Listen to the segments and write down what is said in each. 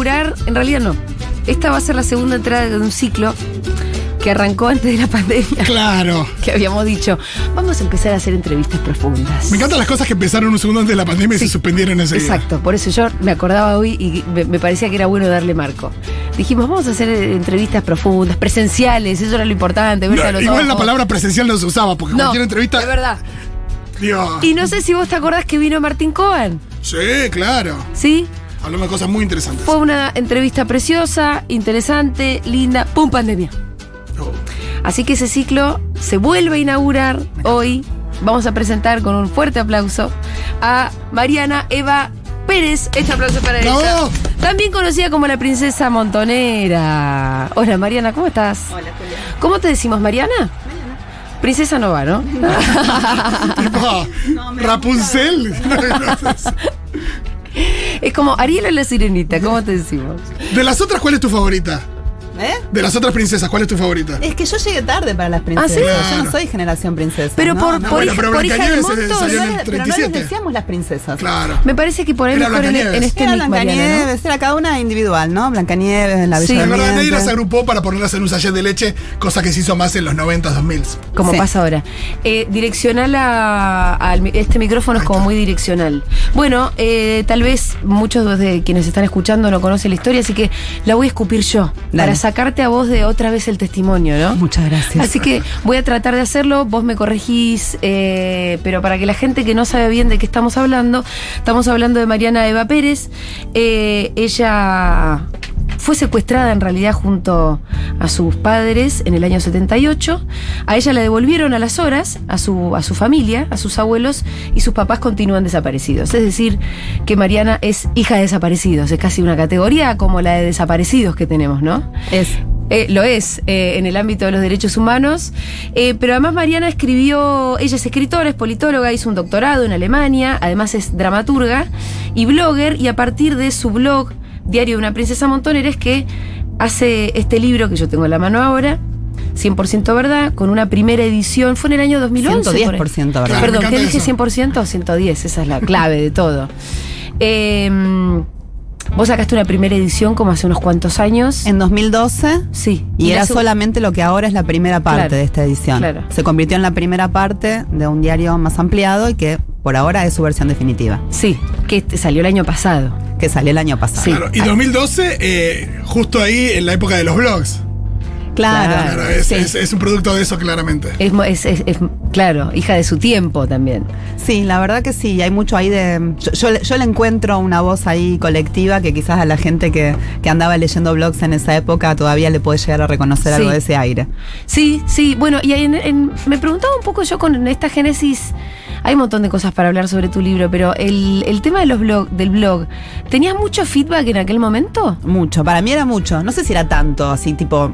inaugurar, en realidad no. Esta va a ser la segunda entrada de un ciclo que arrancó antes de la pandemia. Claro. Que habíamos dicho, vamos a empezar a hacer entrevistas profundas. Me encantan las cosas que empezaron un segundo antes de la pandemia y se suspendieron ese Exacto, por eso yo me acordaba hoy y me, me parecía que era bueno darle marco. Dijimos, vamos a hacer eh, entrevistas profundas, presenciales, eso era lo importante, los igual la palabra presencial no se usaba, porque No, cualquier entrevista. es verdad. Dios. Y no sé si vos te acordás que vino Martín Cohen, Sí, claro. ¿sí? Hablamos de cosas muy interesantes. Fue una entrevista preciosa, interesante, linda, ¡pum! pandemia. Oh. Así que ese ciclo se vuelve a inaugurar hoy. Vamos a presentar con un fuerte aplauso a Mariana Eva Pérez. Este aplauso para ella. ¡Bravo! También conocida como la princesa montonera. Hola Mariana, ¿cómo estás? Hola, Julia. ¿Cómo te decimos, Mariana? Princesa no va, ¿no? No, me Rapunzel. es como Ariel o la sirenita, ¿cómo te decimos? de las otras, ¿cuál es tu favorita? ¿Eh? De las otras princesas, ¿cuál es tu favorita? Es que yo llegué tarde para las princesas. ¿Ah, sí? Yo no soy generación princesa. Pero no, por, no. por, bueno, pero por hija de Blancanieves es- Montos, salió en Pero no les 37. decíamos las princesas. Claro. me parece que por ahí Era mejor en, Blancanieves. en este Era Mariana, ¿no? Blancanieves, era cada una individual, ¿no? Blancanieves, la Sí. En verdad, nadie las agrupó para ponerlas en un sachet de leche, cosa que se hizo más en los 90, 2000. Como Sí. pasa ahora. Eh, direccional a, este micrófono es como muy direccional. Bueno, eh, tal vez muchos de quienes están escuchando no conocen la historia, así que la voy a escupir yo. Dale. Para sacarte a vos de otra vez el testimonio, ¿no? Muchas gracias. Así que voy a tratar de hacerlo, vos me corregís, eh, pero para que la gente que no sabe bien de qué estamos hablando, estamos hablando de Mariana Eva Pérez. Eh, ella fue secuestrada en realidad junto a sus padres en el año 78. A ella la devolvieron a las horas, a su, a su familia, a sus abuelos, y sus papás continúan desaparecidos. Es decir, que Mariana es hija de desaparecidos, es casi una categoría como la de desaparecidos que tenemos, ¿no? Es. Eh, lo es eh, en el ámbito de los derechos humanos, Eh, pero además Mariana escribió, ella es escritora, es politóloga, hizo un doctorado en Alemania, además es dramaturga y blogger, y a partir de su blog, Diario de una Princesa Montonera, es que hace este libro que yo tengo en la mano ahora. 100% verdad, con una primera edición, fue en el año 2011. por ahí. 110% verdad. Claro, Perdón, ¿qué dije? eso. ¿100% o 110? Esa es la clave de todo. Eh, vos sacaste una primera edición como hace unos cuantos años. En 2012. sí. Y, era solamente lo que ahora es la primera parte Claro, de esta edición. claro. Se convirtió en la primera parte de un diario más ampliado y que por ahora es su versión definitiva, Sí, que salió el año pasado. Que salió el año pasado. Sí. Claro, y 2012, eh, justo ahí en la época de los blogs. Claro. Claro. Es, sí. es- es un producto de eso, claramente. Es, mo- es- es- es- claro, hija de su tiempo también. Sí, la verdad que sí, hay mucho ahí de... Yo, yo le- yo le encuentro una voz ahí colectiva que quizás a la gente que, que andaba leyendo blogs en esa época todavía le puede llegar a reconocer Sí. algo de ese aire. Sí, sí, bueno, y en- en- me preguntaba un poco yo con esta génesis. Hay un montón de cosas para hablar sobre tu libro, pero el, el tema de los blog, del blog, ¿tenías mucho feedback en aquel momento? Mucho, para mí era mucho. No sé si era tanto, así tipo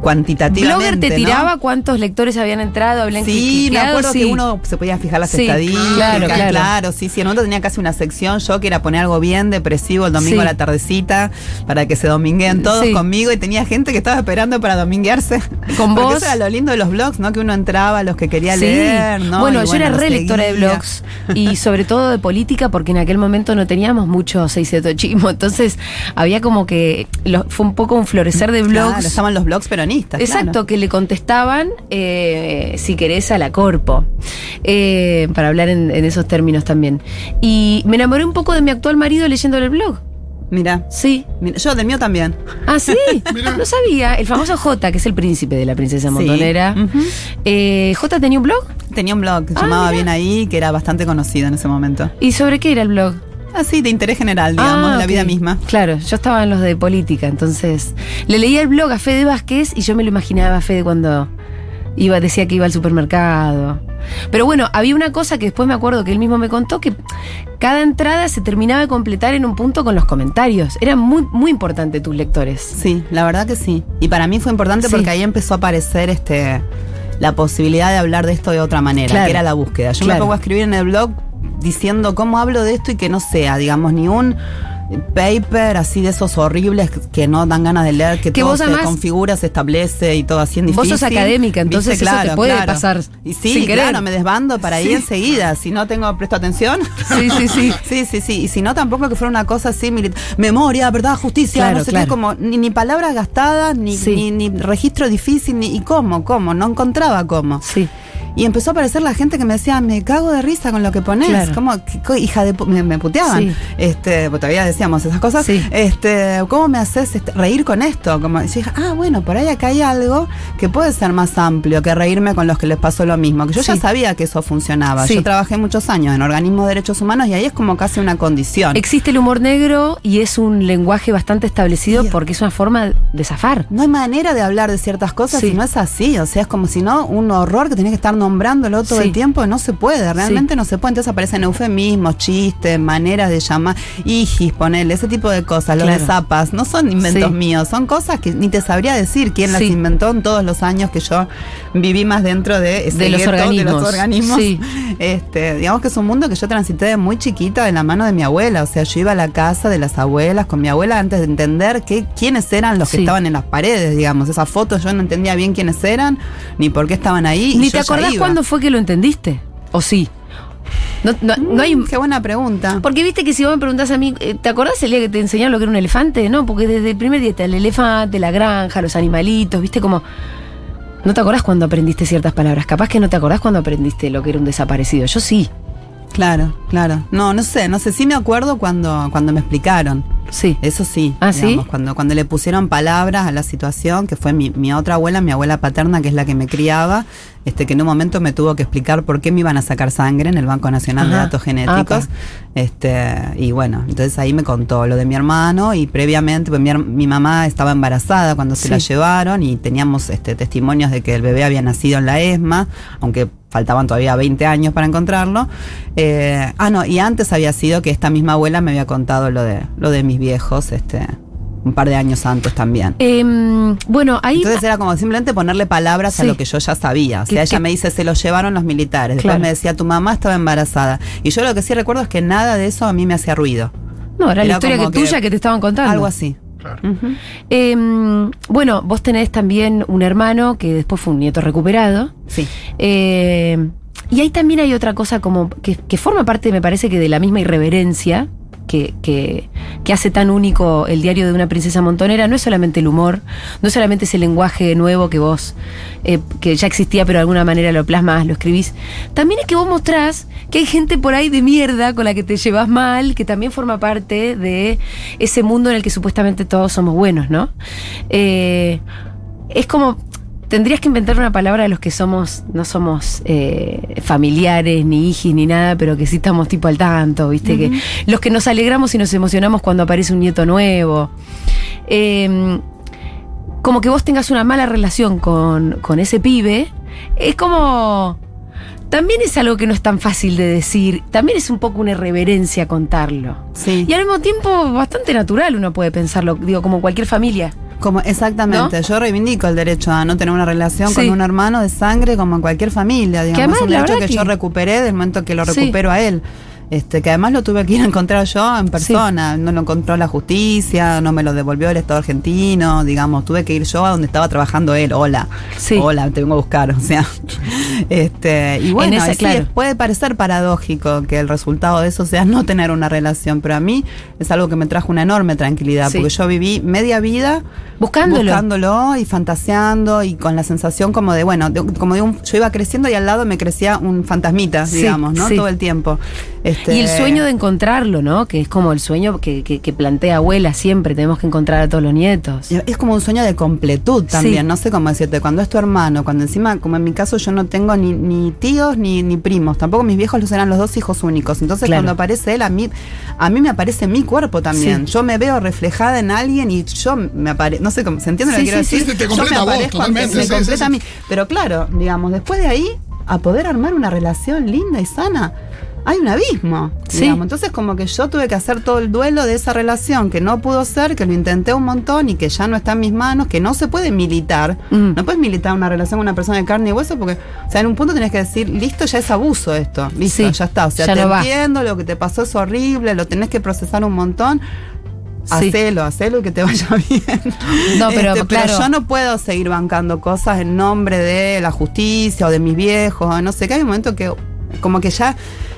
cuantitativamente. ¿Blogger te ¿no? tiraba cuántos lectores habían entrado? Habían Sí, me acuerdo Sí. que uno se podía fijar las Sí, estadísticas. claro, Claro, claro. sí, sí. En momento tenía casi una sección yo que era poner algo bien depresivo el domingo Sí. a la tardecita para que se domingueen todos Sí. conmigo y tenía gente que estaba esperando para dominguearse. Con Porque vos. Eso era lo lindo de los blogs, ¿no? Que uno entraba a los que quería leer, ¿no? Bueno, Y yo era re lectora de blogs y sobre todo de política porque en aquel momento no teníamos mucho 6 chismo, entonces había como que lo- fue un poco un florecer de blogs. Claro, estaban los blogs Exacto, claro. que le contestaban, eh, si querés, a la corpo, eh, para hablar en, en esos términos también. Y me enamoré un poco de mi actual marido leyéndole el blog. Mira, Sí. mira, yo del mío también. Ah, sí. Mirá. no sabía. El famoso J, que es el príncipe de la princesa montonera. Ujú. Eh, ¿J tenía un blog? Tenía un blog que se Ah, llamaba. Bien Ahí, que era bastante conocido en ese momento. ¿Y sobre qué era el blog? Así, de interés general, digamos, Ah, de la vida misma. Claro, yo estaba en los de política, entonces le leía el blog a Fede Vázquez y yo me lo imaginaba a Fede cuando iba, decía que iba al supermercado. Pero bueno, había una cosa que después me acuerdo que él mismo me contó que cada entrada se terminaba de completar en un punto con los comentarios. Eran muy, muy importantes tus lectores. Sí, la verdad que sí. Y para mí fue importante Sí. porque ahí empezó a aparecer este la posibilidad de hablar de esto de otra manera, Claro. que era la búsqueda. Yo Claro. me pongo a escribir en el blog diciendo cómo hablo de esto y que no sea, digamos, ni un paper así de esos horribles que no dan ganas de leer, que, Que todo vos se además- configura, se establece y todo así en Vos difícil. sos académica, entonces ¿Viste? eso te puede pasar Y sí, sin querer. claro, me desbando para ir enseguida. Si no tengo, presto atención. Sí, sí, sí. Sí, sí, sí. Y si no, tampoco que fuera una cosa así, memoria, verdad, justicia, Claro, no sé claro. qué, como ni, ni palabras gastadas, ni, Sí. ni, ni registro difícil, ni y cómo, cómo, no encontraba cómo. Sí. Y empezó a aparecer la gente que me decía, me cago de risa con lo que pones. Claro. ¿Cómo, qué co- hija de pu-?" me, me puteaban. Sí. Este, pues todavía decíamos esas cosas. Sí. Este, ¿cómo me haces este, reír con esto? Como yo dije, ah, bueno, por ahí acá hay algo que puede ser más amplio que reírme con los que les pasó lo mismo. Que yo ya sabía que eso funcionaba. Yo trabajé muchos años en organismos de derechos humanos y ahí es como casi una condición. Existe el humor negro y es un lenguaje bastante establecido porque es una forma de zafar. No hay manera de hablar de ciertas cosas si no es así. O sea, es como si no, un horror que tenés que estar nombrándolo todo Sí. el tiempo. No se puede, realmente Sí. no se puede. Entonces aparecen eufemismos, chistes, maneras de llamar, hijis, ponerle, ese tipo de cosas. Los Claro. de zapas no son inventos Sí. míos, son cosas que ni te sabría decir quién las inventó en todos los años que yo viví más dentro de ese De los gueto, de organismos. los organismos. Este, digamos que es un mundo que yo transité de muy chiquita de la mano de mi abuela. O sea, yo iba a la casa de las abuelas con mi abuela antes de entender que, quiénes eran los que estaban en las paredes, digamos. Esas fotos yo no entendía bien quiénes eran, ni por qué estaban ahí. Ni te acordás. Cuándo fue que lo entendiste. ¿O sí? No, no, no hay. Mm, Qué buena pregunta. Porque viste que si vos me preguntás a mí, eh, ¿te acordás el día que te enseñaron lo que era un elefante? No, porque desde el primer día está el elefante, la granja, los animalitos, viste como. No te acordás cuando aprendiste ciertas palabras. Capaz que no te acordás cuando aprendiste lo que era un desaparecido. Yo sí. Claro, claro. No, no sé, no sé. Sí me acuerdo cuando, cuando me explicaron. Sí. Eso sí. ¿Ah, sí? Cuando, cuando le pusieron palabras a la situación, que fue mi, mi otra abuela, mi abuela paterna, que es la que me criaba, este, que en un momento me tuvo que explicar por qué me iban a sacar sangre en el Banco Nacional de. Datos Genéticos. Apa. Este, y bueno, entonces ahí me contó lo de mi hermano y previamente, pues mi, mi mamá estaba embarazada cuando se la llevaron y teníamos este, testimonios de que el bebé había nacido en la ESMA, aunque faltaban todavía 20 años para encontrarlo. Eh, ah, no, y antes había sido que esta misma abuela me había contado lo de, lo de mis viejos, este, un par de años antes también. Em, bueno, ahí. Entonces era como simplemente ponerle palabras a lo que yo ya sabía. O Que- sea, ella que- me dice, se lo llevaron los militares. Después Claro. me decía, tu mamá estaba embarazada. Y yo lo que sí recuerdo es que nada de eso a mí me hacía ruido. no, era, la historia que tuya que te estaban contando. Algo así. Claro. Em, bueno, vos tenés también un hermano que después fue un nieto recuperado. Sí. Eh, y ahí también hay otra cosa como que, que forma parte, me parece que de la misma irreverencia que, que, hace tan único el diario de una princesa montonera. No es solamente el humor, no es solamente ese lenguaje nuevo que vos, eh, que ya existía pero de alguna manera lo plasmas, lo escribís. También es que vos mostrás que hay gente por ahí de mierda con la que te llevas mal, que también forma parte de ese mundo en el que supuestamente todos somos buenos, ¿no? Eh, es como tendrías que inventar una palabra de los que somos, no somos eh, familiares, ni hijos, ni nada, pero que sí estamos tipo al tanto, ¿viste? que los que nos alegramos y nos emocionamos cuando aparece un nieto nuevo. Eh, como que vos tengas una mala relación con, con ese pibe, es como. También es algo que no es tan fácil de decir, también es un poco una irreverencia contarlo. Sí. Y al mismo tiempo bastante natural uno puede pensarlo, digo, como cualquier familia. Como, exactamente, yo reivindico el derecho a no tener una relación Sí. con un hermano de sangre como en cualquier familia, digamos, además, es un derecho que, que- yo recuperé del momento que lo Sí. recupero a él. Este, que además lo tuve que ir a encontrar yo en persona, no lo encontró la justicia, no me lo devolvió el Estado argentino, digamos, tuve que ir yo a donde estaba trabajando él, hola, Sí. hola, te vengo a buscar, o sea, este, y bueno, esa, sí, claro. puede parecer paradójico que el resultado de eso sea no tener una relación, pero a mí es algo que me trajo una enorme tranquilidad, Sí. porque yo viví media vida Buscándolo. buscándolo y fantaseando y con la sensación como de, bueno, de- como de un, yo iba creciendo y al lado me crecía un fantasmita, Sí, digamos, ¿no? Todo el tiempo. Este, Y el sueño de encontrarlo, ¿no? Que es como el sueño que, que- que plantea abuela siempre, tenemos que encontrar a todos los nietos. Es como un sueño de completud también, no sé cómo decirte, cuando es tu hermano, cuando encima, como en mi caso, yo no tengo ni, ni tíos ni, ni primos, tampoco mis viejos los eran los dos hijos únicos, entonces Claro. cuando aparece él, a mí, a mí me aparece mi cuerpo también, Sí. yo me veo reflejada en alguien y yo me aparezco, no sé cómo, ¿se entiende lo Sí, que quiero sí, decir? Yo me vos, aparezco me completa a mí, pero claro, digamos, después de ahí, a poder armar una relación linda y sana, hay un abismo. Sí. digamos. Entonces, como que yo tuve que hacer todo el duelo de esa relación que no pudo ser, que lo intenté un montón y que ya no está en mis manos, que no se puede militar. Mm. No puedes militar una relación con una persona de carne y hueso porque, o sea, en un punto tenés que decir, listo, ya es abuso esto. Listo, Sí, ya está. O sea, ya te no va. entiendo, lo que te pasó es horrible, lo tenés que procesar un montón. Sí. hacelo, hacelo y que te vaya bien. No, pero claro. yo no puedo seguir bancando cosas en nombre de la justicia o de mis viejos, o no sé, que hay un momento que como que ya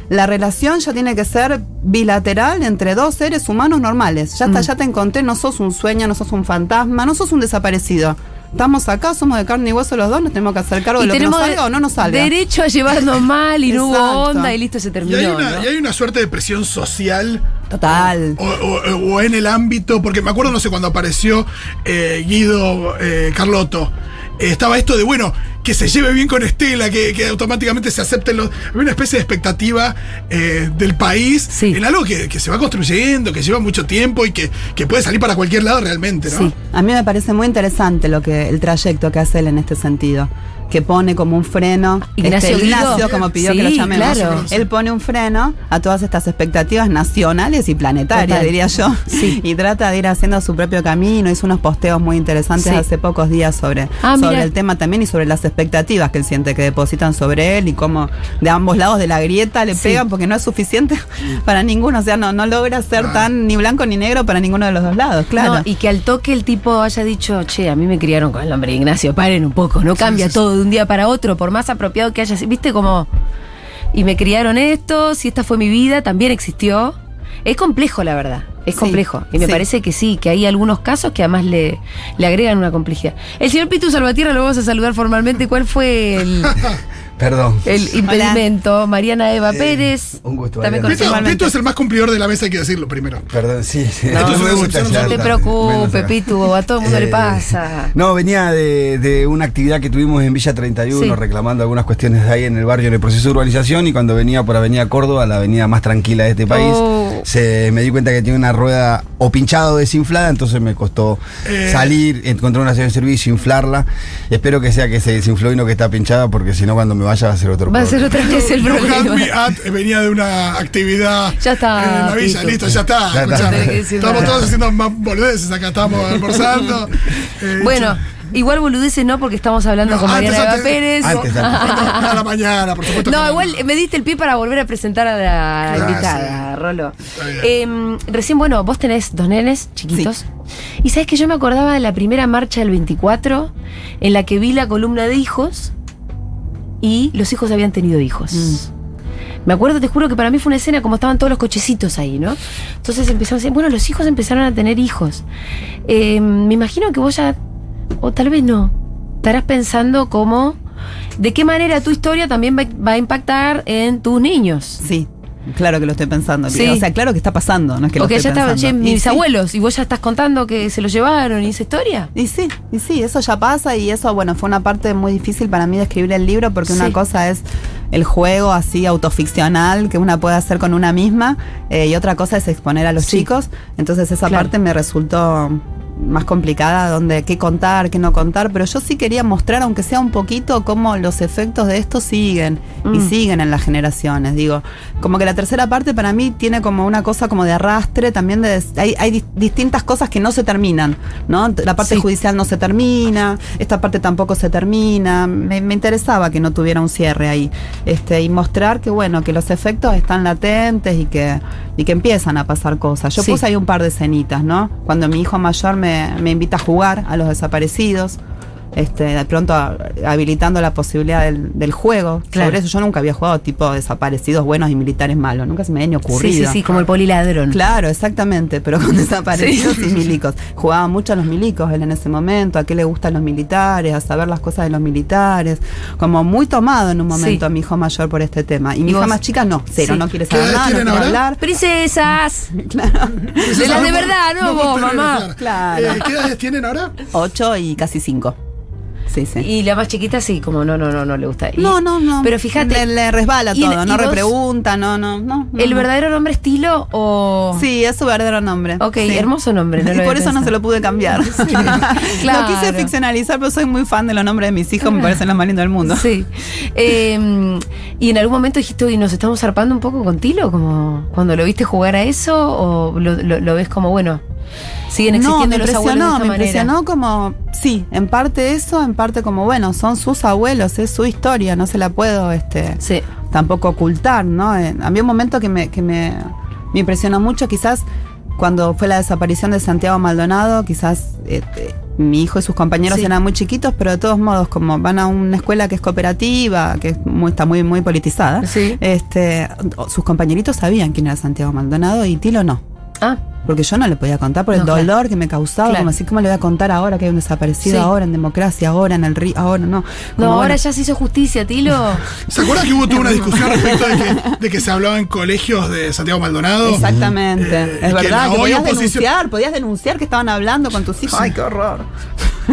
la relación ya tiene que ser bilateral entre dos seres humanos normales. Ya está, Mm. ya te encontré, no sos un sueño, no sos un fantasma, no sos un desaparecido. Estamos acá, somos de carne y hueso los dos, nos tenemos que hacer cargo de lo que nos salga o no nos salga. derecho a llevarnos mal y no hubo onda y listo, se Y terminó. hay, una, ¿no? y hay una suerte de presión social Total. o, o- o en el ámbito, porque me acuerdo, no sé, cuando apareció eh, Guido eh, Carlotto, estaba esto de, bueno, que se lleve bien con Estela, que, que automáticamente se acepten los... Había una especie de expectativa eh, del país Sí. en algo que, que se va construyendo, que lleva mucho tiempo y que, que puede salir para cualquier lado realmente, ¿no? Sí. A mí me parece muy interesante lo que el trayecto que hace él en este sentido. Que pone como un freno. Ignacio este. Ignacio, como pidió que lo llamemos. claro. Él pone un freno a todas estas expectativas nacionales y planetarias, Total. diría yo. Sí. Y trata de ir haciendo su propio camino. Hizo unos posteos muy interesantes Sí. hace pocos días sobre, Ah, sobre mira. el tema también y sobre las expectativas que él siente que depositan sobre él y cómo de ambos lados de la grieta le Sí. pegan porque no es suficiente para ninguno. O sea, no, no logra ser tan ni blanco ni negro para ninguno de los dos lados, claro. No, y que al toque el tipo haya dicho, che, a mí me criaron con el nombre de Ignacio, paren un poco, no cambia sí, sí. todo de un día para otro, por más apropiado que haya sido. ¿Viste como.? Y me criaron esto, si esta fue mi vida, también existió. Es complejo, la verdad. Es Sí, complejo. Y me sí. parece que sí, que hay algunos casos que además le, le agregan una complejidad. El señor Pitu Salvatierra lo vamos a saludar formalmente. ¿Cuál fue el, Perdón. el impedimento? Mariana Eva Eh, Pérez. un gusto, También Mariana. Pito, conocida- Pito es el más cumplidor de la mesa, hay que decirlo primero. Perdón, sí, sí. No, una me ya no te preocupes, Pitu, a todo el mundo le Eh, pasa. No, venía de, de una actividad que tuvimos en Villa 31, Sí. reclamando algunas cuestiones de ahí en el barrio, en el proceso de urbanización, y cuando venía por Avenida Córdoba, la avenida más tranquila de este país, Oh. Se, me di cuenta que tiene una rueda o pinchada o desinflada, entonces me costó Eh. salir, encontrar una estación de servicio, inflarla. Espero que sea que se desinfló y no que está pinchada, porque si no, cuando me vaya va a ser otro Va a ser problema. otra vez el problema. at, eh, venía de una actividad Ya está, en la villa, listo, ya está. Ya está. Estamos todos haciendo más boludeces acá, estamos almorzando. eh, Bueno, igual boludeces no, porque estamos hablando No, con antes, Mariana antes. Pérez. Antes, no, a la mañana, por supuesto. No, igual me diste el pie para volver a presentar a la Claro, invitada, sí. Rolo. Eh, recién, bueno, vos tenés dos nenes chiquitos. Y sabes que yo me acordaba de la primera marcha del 24, en la que vi la columna de hijos y los hijos habían tenido hijos. Mm. Me acuerdo, te juro que para mí fue una escena como estaban todos los cochecitos ahí, ¿no? Entonces empezaron a decir, bueno, los hijos empezaron a tener hijos. Eh, me imagino que vos ya, o tal vez no, estarás pensando como, ¿de qué manera tu historia también va, va a impactar en tus niños? Sí, claro que lo estoy pensando. Sí. O sea, claro que está pasando, no es que lo estoy ya che, pensando. Y mis sí. abuelos, y vos ya estás contando que se los llevaron y esa historia. Y sí, y sí, eso ya pasa y eso, bueno, fue una parte muy difícil para mí de escribir el libro porque Sí. una cosa es el juego así autoficcional que una puede hacer con una misma eh, y otra cosa es exponer a los chicos. Entonces esa Claro. parte me resultó más complicada, donde qué contar, qué no contar, pero yo sí quería mostrar, aunque sea un poquito, cómo los efectos de esto siguen y Mm. siguen en las generaciones. Digo, como que la tercera parte para mí tiene como una cosa como de arrastre, también de hay, hay dis- distintas cosas que no se terminan, ¿no? La parte Sí. judicial no se termina, esta parte tampoco se termina. Me, me interesaba que no tuviera un cierre ahí. Este, y mostrar que bueno, que los efectos están latentes y que, y que empiezan a pasar cosas. Yo Sí. puse ahí un par de escenitas, ¿no? Cuando mi hijo mayor me, me invita a jugar a los desaparecidos. Este, de pronto a- habilitando la posibilidad del, del juego. Claro. Sobre eso yo nunca había jugado tipo desaparecidos buenos y militares malos. Nunca se me había ni ocurrido. Sí, sí, sí, como el poliladrón. Claro, exactamente, pero con desaparecidos Sí. y milicos. Jugaba mucho a los milicos él en ese momento, a qué le gustan los militares, a saber las cosas de los militares. Como muy tomado en un momento Sí. mi hijo mayor por este tema. Y mi ¿Y hija vos? más chica no, cero, Sí. no quiere ¿Qué saber nada, no quiere ahora? hablar. Princesas. Claro. De las de verdad, ¿no? vos, mamá. Claro. Eh, ¿Qué edades tienen ahora? Ocho y casi cinco. Sí, sí. Y la más chiquita sí, como no, no, no, no le gusta. Y- no, no, no. Pero fíjate. Le, le resbala todo, no repregunta, no, no, no. no, ¿El verdadero nombre estilo o.? Sí, es su verdadero nombre. Ok, Sí. hermoso nombre. No y por eso no se lo pude cambiar. Claro. Lo quise ficcionalizar, pero soy muy fan de los nombres de mis hijos, me parecen los más lindos del mundo. Sí. Eh, y en algún momento dijiste, ¿y nos estamos zarpando un poco con Tilo? Como cuando lo viste jugar a eso, o lo, lo- lo ves como, bueno, siguen No, me los abuelos de impresionó, esta me manera. impresionó como, sí, en parte eso, en parte como, bueno, son sus abuelos, es su historia, no se la puedo este, Sí. tampoco ocultar, ¿no? Eh, a mí un momento que me, que me, me impresionó mucho, quizás cuando fue la desaparición de Santiago Maldonado, quizás eh, eh, mi hijo y sus compañeros Sí. eran muy chiquitos, pero de todos modos, como van a una escuela que es cooperativa, que es muy- está muy, muy politizada, Sí. este, sus compañeritos sabían quién era Santiago Maldonado y Tilo no. Ah, Porque yo no le podía contar por el No, claro. dolor que me causaba, Claro. como así, ¿cómo le voy a contar ahora que hay un desaparecido Sí. ahora en democracia, ahora en el río, ahora no? no, ahora bueno, ya se hizo justicia, Tilo. ¿Se acuerdan que hubo toda una discusión respecto de que, de que se hablaba en colegios de Santiago Maldonado? Exactamente, Eh, es que verdad, que podías oposición- denunciar, podías denunciar que estaban hablando con tus hijos. Sí. Ay, qué horror.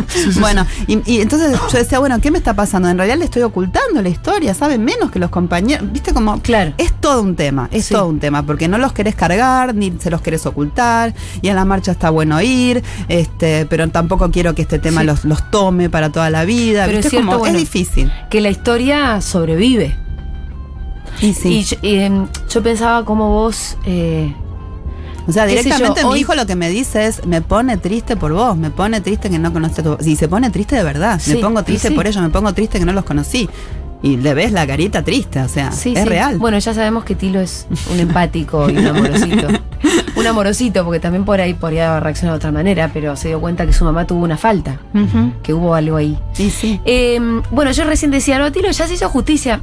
Sí, sí, bueno, y, y entonces yo decía, bueno, ¿qué me está pasando? En realidad le estoy ocultando la historia, saben menos que los compañeros. Viste como. Claro. Es todo un tema, es Sí. todo un tema, porque no los querés cargar, ni se los querés ocultar, y en la marcha está bueno ir, este, pero tampoco quiero que este tema Sí. los, los tome para toda la vida. Pero es cierto, como, bueno, es difícil. Que la historia sobrevive. Y sí. Y em, yo pensaba como vos. eh, O sea, sé yo, directamente mi hoy- hijo lo que me dice es, me pone triste por vos, me pone triste que no conoces a tu... Y se pone triste de verdad, Sí, me pongo triste sí. por ellos, me pongo triste que no los conocí. Y le ves la carita triste, o sea, sí, es sí. real. Bueno, ya sabemos que Tilo es un empático y un amorosito. un amorosito, porque también por ahí podría reaccionar de otra manera, pero se dio cuenta que su mamá tuvo una falta, que hubo algo ahí. Y sí. Eh, bueno, yo recién decía, no, Tilo, ya se hizo justicia.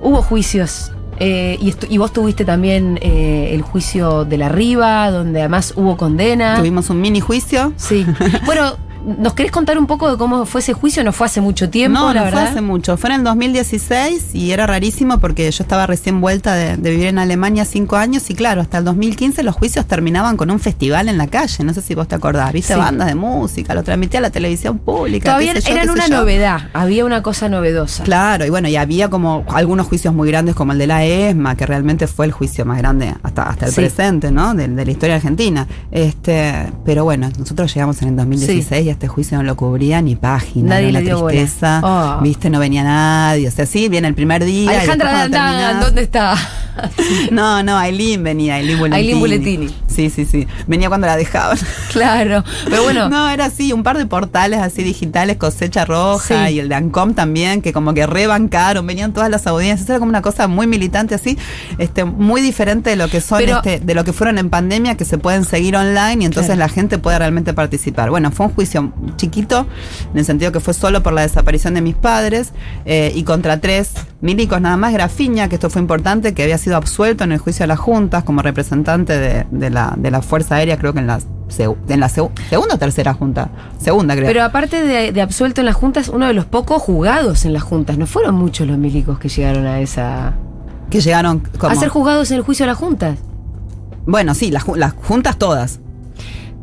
Hubo juicios. eh, y, y vos tuviste también eh, el juicio de la Riva, donde además hubo condena. Tuvimos un mini juicio. Sí. Bueno, ¿nos querés contar un poco de cómo fue ese juicio? No fue hace mucho tiempo, no, la no verdad. fue hace mucho. Fue en el 2016 y era rarísimo porque yo estaba recién vuelta de, de vivir en Alemania cinco años y claro, hasta el 2015 los juicios terminaban con un festival en la calle. No sé si vos te acordás. Viste Sí. bandas de música, lo transmitía a la televisión pública. Todavía yo, eran una yo. novedad, había una cosa novedosa. Claro, y bueno, y había como algunos juicios muy grandes como el de la ESMA, que realmente fue el juicio más grande hasta, hasta el Sí. presente, ¿no? De, de la historia argentina. Este, pero bueno, nosotros llegamos en el 2016 y este juicio no lo cubría ni página. Nadie le dio tristeza. Oh. Viste, no venía nadie. O sea, sí, viene el primer día. Alejandra Dandán, ¿dónde está? No, no, Aileen venía, Aileen Buletini. Aileen Buletini. Sí, sí, sí. Venía cuando la dejaban. claro. Pero bueno, No, era así, un par de portales así digitales, cosecha roja Sí. y el de Ancom también, que como que rebancaron, venían todas las audiencias, era como una cosa muy militante así, este, muy diferente de lo que son, Pero- este, de lo que fueron en pandemia, que se pueden seguir online y entonces Claro. la gente puede realmente participar. Bueno, fue un juicio chiquito, en el sentido que fue solo por la desaparición de mis padres, eh, y contra tres milicos nada más, Grafiña, que esto fue importante, que había sido absuelto en el juicio de las juntas como representante de, de la, de la Fuerza Aérea, creo que en la, en la seg- segunda o tercera junta, segunda creo. pero aparte de, de absuelto en las juntas, uno de los pocos juzgados en las juntas. No fueron muchos los milicos que llegaron a esa. que llegaron a ser juzgados en el juicio de las juntas. bueno, sí, las, las juntas todas.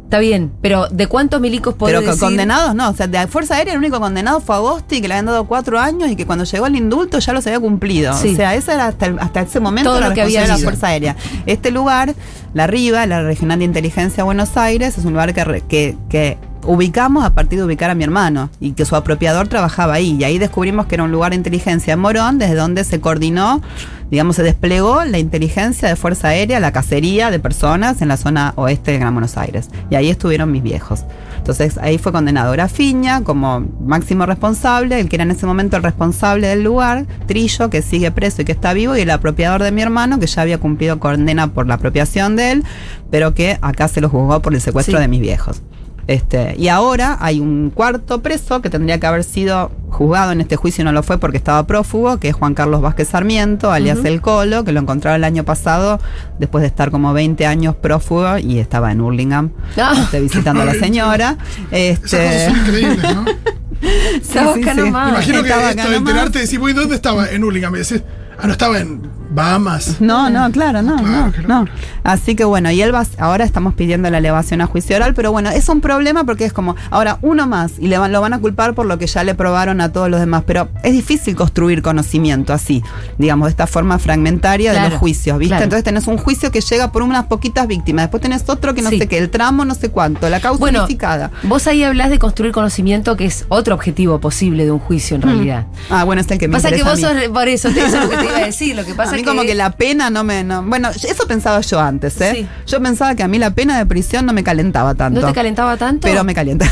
Está bien, pero ¿de cuántos milicos podés Pero decir? condenados no, o sea, de Fuerza Aérea el único condenado fue Agosti, que le habían dado cuatro años y que cuando llegó el indulto ya los había cumplido. Sí. O sea, ese era hasta, el- hasta ese momento Todo la lo que había de la sido. Fuerza Aérea. Este lugar, la RIVA, la Regional de Inteligencia de Buenos Aires, es un lugar que, que, que ubicamos a partir de ubicar a mi hermano y que su apropiador trabajaba ahí. Y ahí descubrimos que era un lugar de inteligencia en Morón, desde donde se coordinó, digamos, se desplegó la inteligencia de Fuerza Aérea, la cacería de personas en la zona oeste de Gran Buenos Aires. Y ahí estuvieron mis viejos. Entonces ahí fue condenado Grafiña como máximo responsable, el que era en ese momento el responsable del lugar, Trillo, que sigue preso y que está vivo, y el apropiador de mi hermano, que ya había cumplido condena por la apropiación de él, pero que acá se lo juzgó por el secuestro Sí. de mis viejos. Este, y ahora hay un cuarto preso que tendría que haber sido juzgado en este juicio y no lo fue porque estaba prófugo, que es Juan Carlos Vázquez Sarmiento, alias. El Colo, que lo encontraron el año pasado después de estar como 20 años prófugo y estaba en Hurlingham Ah. este, visitando a la señora. Este, son increíbles, ¿no? Acá nomás. Me imagino que Estaba esto enterarte, decir, "Uy, ¿dónde estaba? En Hurlingham. Me decís, ah, no estaba en Bahamas. No, no, claro, no, Claro, no, qué no. Así que bueno, y él va, ahora estamos pidiendo la elevación a juicio oral, pero bueno, es un problema porque es como, ahora uno más, y le van, lo van a culpar por lo que ya le probaron a todos los demás, pero es difícil construir conocimiento así, digamos, de esta forma fragmentaria de Claro, los juicios, ¿viste? claro. Entonces tenés un juicio que llega por unas poquitas víctimas, después tenés otro que no Sí. sé qué, el tramo no sé cuánto, la causa Bueno, unificada. vos ahí hablas de construir conocimiento, que es otro objetivo posible de un juicio en realidad. Ah, bueno, es el que me Pasa que a vos mí. sos, por eso, te- eso es lo que te iba a decir. Lo que pasa mí que como que la pena no me... no- bueno, eso pensaba yo antes, ¿eh? Sí. Yo pensaba que a mí la pena de prisión no me calentaba tanto. ¿No te calentaba tanto? Pero me calienta.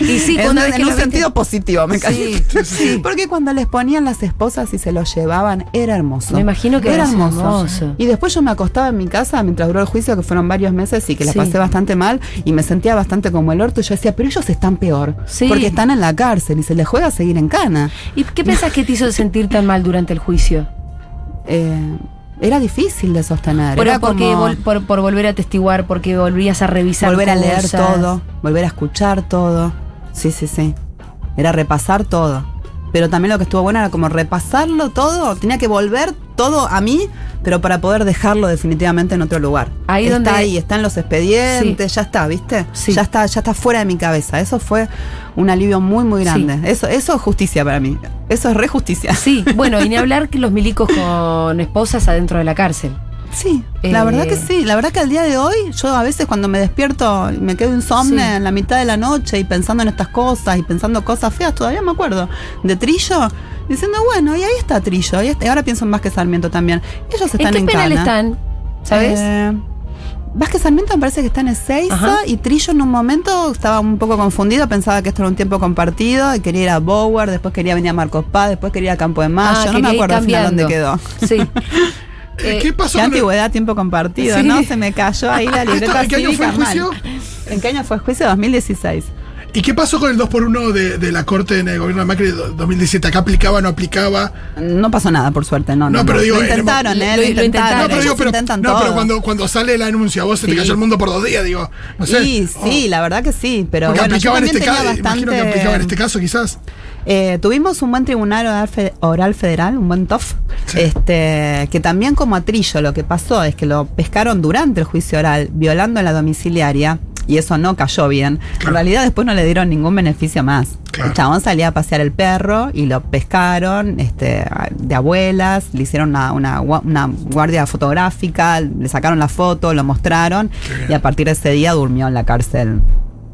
Y sí, en, cuando un- ves que en un viste- sentido positivo, me Sí, cayó. sí. Porque cuando les ponían las esposas y se los llevaban, era hermoso. Me imagino que era era hermoso. hermoso. Y después yo me acostaba en mi casa mientras duró el juicio, que fueron varios meses y que la pasé bastante mal y me sentía bastante como el orto. Y yo decía, pero ellos están peor. Sí. Porque están en la cárcel y se les juega a seguir en cana. ¿Y qué pensás que te hizo sentir tan mal durante el juicio? Eh, era difícil de sostener. Pero era porque como vol- por, por volver a testiguar, porque volvías a revisar volver a leer todo, volver a escuchar todo. Sí, sí, sí. Era repasar todo. Pero también lo que estuvo bueno era como repasarlo todo. Tenía que volver todo a mí, pero para poder dejarlo definitivamente en otro lugar. Ahí está donde- ahí, está en los expedientes, ya está, ¿viste? Sí. Ya está, ya está fuera de mi cabeza. Eso fue un alivio muy, muy grande. Sí. Eso, eso es justicia para mí. Eso es re justicia. Sí, bueno, y ni hablar que los milicos con esposas adentro de la cárcel. Sí, Eh, la verdad que sí. La verdad que al día de hoy, yo a veces cuando me despierto y me quedo insomne Sí. en la mitad de la noche y pensando en estas cosas y pensando cosas feas, todavía me acuerdo de Trillo, diciendo, bueno, y ahí está Trillo. Y ahora pienso en Vázquez Sarmiento también. Ellos están ¿En qué en, penal cana. están? ¿Sabes? Eh, Vázquez Sarmiento me parece que está en Ezeiza Ajá. y Trillo en un momento estaba un poco confundido, pensaba que esto era un tiempo compartido y quería ir a Bower, después quería venir a Marcos Paz, después quería ir a Campo de Mayo, Ah, no me acuerdo al final dónde quedó. Sí. Eh, ¿Qué pasó Qué antigüedad, tiempo compartido, Sí. ¿no? Se me cayó ahí la libreta ¿En qué año fue el cívica mal. juicio? ¿En qué año fue el juicio? 2016. ¿Y qué pasó con el 2x1 de, de la Corte en el gobierno de Macri de do- 2017? ¿Acá aplicaba, no aplicaba? No pasó nada, por suerte, no. No, No, pero digo, lo intentaron, ¿eh? lo- intentaron. No, pero, digo, pero, intentan no, pero cuando, cuando sale el anuncio, a vos se te Sí. cayó el mundo por dos días, digo, no sé. Sí, sí, la verdad que sí, pero Porque bueno, yo aplicaba en este caso, imagino que bastante... aplicaba en este caso quizás. Eh, tuvimos un buen tribunal oral, fe- oral federal, un buen TOF, Sí. este, que también como a Trillo lo que pasó es que lo pescaron durante el juicio oral, violando la domiciliaria, y eso no cayó bien. Claro. En realidad después no le dieron ningún beneficio más. Claro. El chabón salía a pasear el perro y lo pescaron este, de abuelas, le hicieron una, una, una guardia fotográfica, le sacaron la foto, lo mostraron, y a partir de ese día durmió en la cárcel.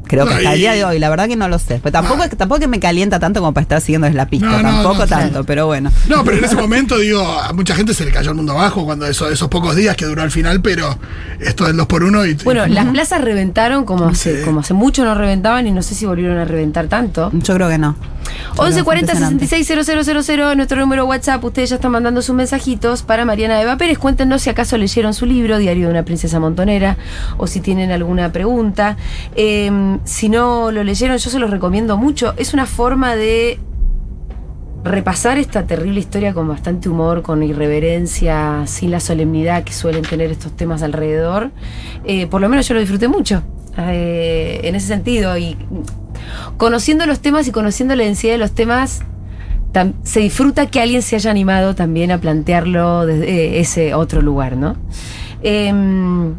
Creo que hasta el día de hoy, la verdad que no lo sé. Pero tampoco, es tampoco que me calienta tanto como para estar siguiéndoles la pista, No, no, tampoco no, tanto, claro. pero bueno. No, pero en ese momento, digo, a mucha gente se le cayó el mundo abajo cuando eso, esos pocos días que duró al final, pero esto del 2x1 y. bueno, y- las plazas reventaron como hace, Sí. como hace mucho no reventaban y no sé si volvieron a reventar tanto. Yo creo que no. 1140 Impresionante. 66 000, nuestro número WhatsApp. Ustedes ya están mandando sus mensajitos para Mariana Eva Pérez. Cuéntenos si acaso leyeron su libro, Diario de una Princesa Montonera, o si tienen alguna pregunta. Eh, si no lo leyeron, yo se los recomiendo mucho. Es una forma de repasar esta terrible historia con bastante humor, con irreverencia, sin la solemnidad que suelen tener estos temas alrededor. Eh, por lo menos yo lo disfruté mucho eh, en ese sentido. Y conociendo los temas y conociendo la densidad de los temas, se disfruta que alguien se haya animado también a plantearlo desde eh, ese otro lugar, ¿no? Em,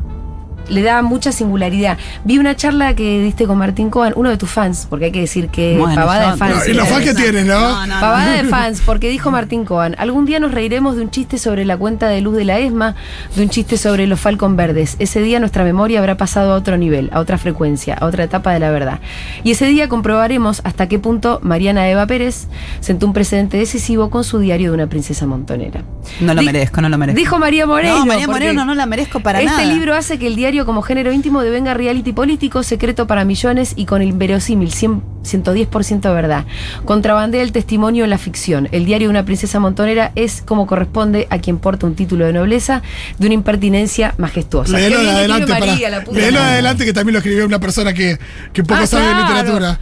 le da mucha singularidad. Vi una charla que diste con Martín Cohen, uno de tus fans, porque hay que decir que Bueno, pavada yo- de fans. No, y los la fans que tienen, ¿no? No, no, Pavada no. de fans, porque dijo Martín Coan, algún día nos reiremos de un chiste sobre la cuenta de luz de la ESMA, de un chiste sobre los Falcon Verdes. Ese día nuestra memoria habrá pasado a otro nivel, a otra frecuencia, a otra etapa de la verdad. Y ese día comprobaremos hasta qué punto Mariana Eva Pérez sentó un precedente decisivo con su diario de una princesa montonera. No lo Di- merezco, no lo merezco. Dijo María Moreno. No, María Moreno no la merezco para este nada. libro hace que el diario como género íntimo devenga reality político, secreto para millones y con el inverosímil 100 110% verdad. Contrabandea el testimonio en la ficción. El diario de una princesa montonera es como corresponde a quien porta un título de nobleza de una impertinencia majestuosa. Léelo adelante, para, María, la puta léelo adelante que también lo escribió una persona que, que poco Ah, sabe de literatura.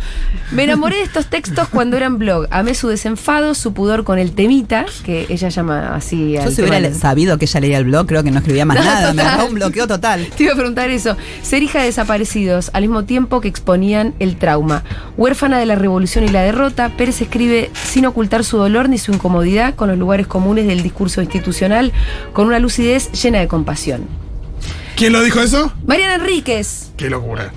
Me enamoré de estos textos cuando eran blog. Amé su desenfado, su pudor con el temita, que ella llama así. Yo al si hubiera sabido que ella leía el blog, creo que no escribía más No, nada. Me total. agarró un bloqueo total. Te iba a preguntar eso. Ser hija de desaparecidos, al mismo tiempo que exponían el trauma. Huérfana de la revolución y la derrota, Pérez escribe sin ocultar su dolor ni su incomodidad con los lugares comunes del discurso institucional, con una lucidez llena de compasión. ¿Quién lo dijo eso? Mariana Enríquez, Qué locura.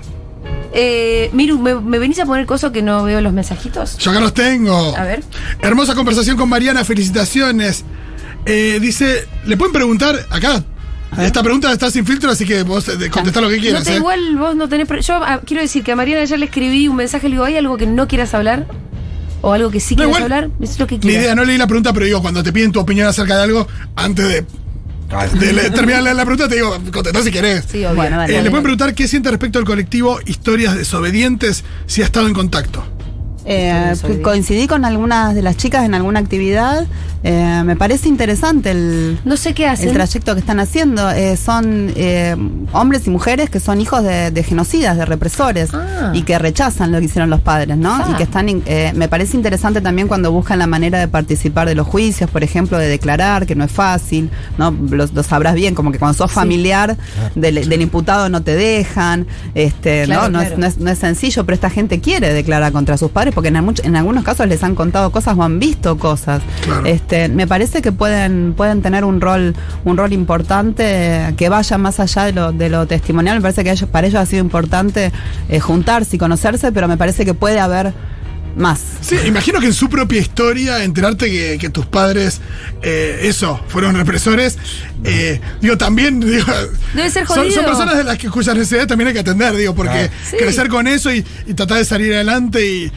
eh, Miru, ¿me, me venís a poner coso que no veo los mensajitos? Yo acá los tengo. A ver. Hermosa conversación con Mariana, felicitaciones. Eh, dice, le pueden preguntar acá. Esta pregunta está sin filtro, así que vos eh, contestá lo que No quieras. te, eh. igual vos no tenés. Yo ah, quiero decir que a Mariana ayer le escribí un mensaje, le digo, ¿hay algo que no quieras hablar? ¿O algo que sí No, quieras igual, hablar? Es lo que Mi quieras. idea, no leí la pregunta, pero digo, cuando te piden tu opinión acerca de algo, antes de de le- terminar la, la pregunta, te digo, contestá si querés. Sí, obvio. Bueno, dale. Eh, le pueden preguntar qué siente respecto al colectivo Historias Desobedientes, si ha estado en contacto. Eh, coincidí con algunas de las chicas en alguna actividad. Eh, me parece interesante el, No sé qué hacen. el trayecto que están haciendo. Eh, son eh, hombres y mujeres que son hijos de, de genocidas, de represores, Ah. y que rechazan lo que hicieron los padres, ¿no? Ah. Y que están. in- eh, me parece interesante también cuando buscan la manera de participar de los juicios, por ejemplo, de declarar, que no es fácil, ¿no? Lo, lo sabrás bien, como que cuando sos familiar del, del imputado no te dejan, este, Claro, ¿no? No, claro. Es, no, es, no es sencillo, pero esta gente quiere declarar contra sus padres porque en, algunos casos les han contado cosas o han visto cosas. Claro. Este, me parece que pueden, pueden tener un rol, un rol importante que vaya más allá de lo, de lo testimonial. Me parece que ellos, para ellos ha sido importante eh, juntarse y conocerse, pero me parece que puede haber más. Sí, imagino que en su propia historia, enterarte que, que tus padres, eh, eso, fueron represores, eh, digo, también, digo, Debe ser son, jodido. son personas de las que, cuyas necesidades también hay que atender, digo, porque. Sí. crecer con eso y, y tratar de salir adelante y...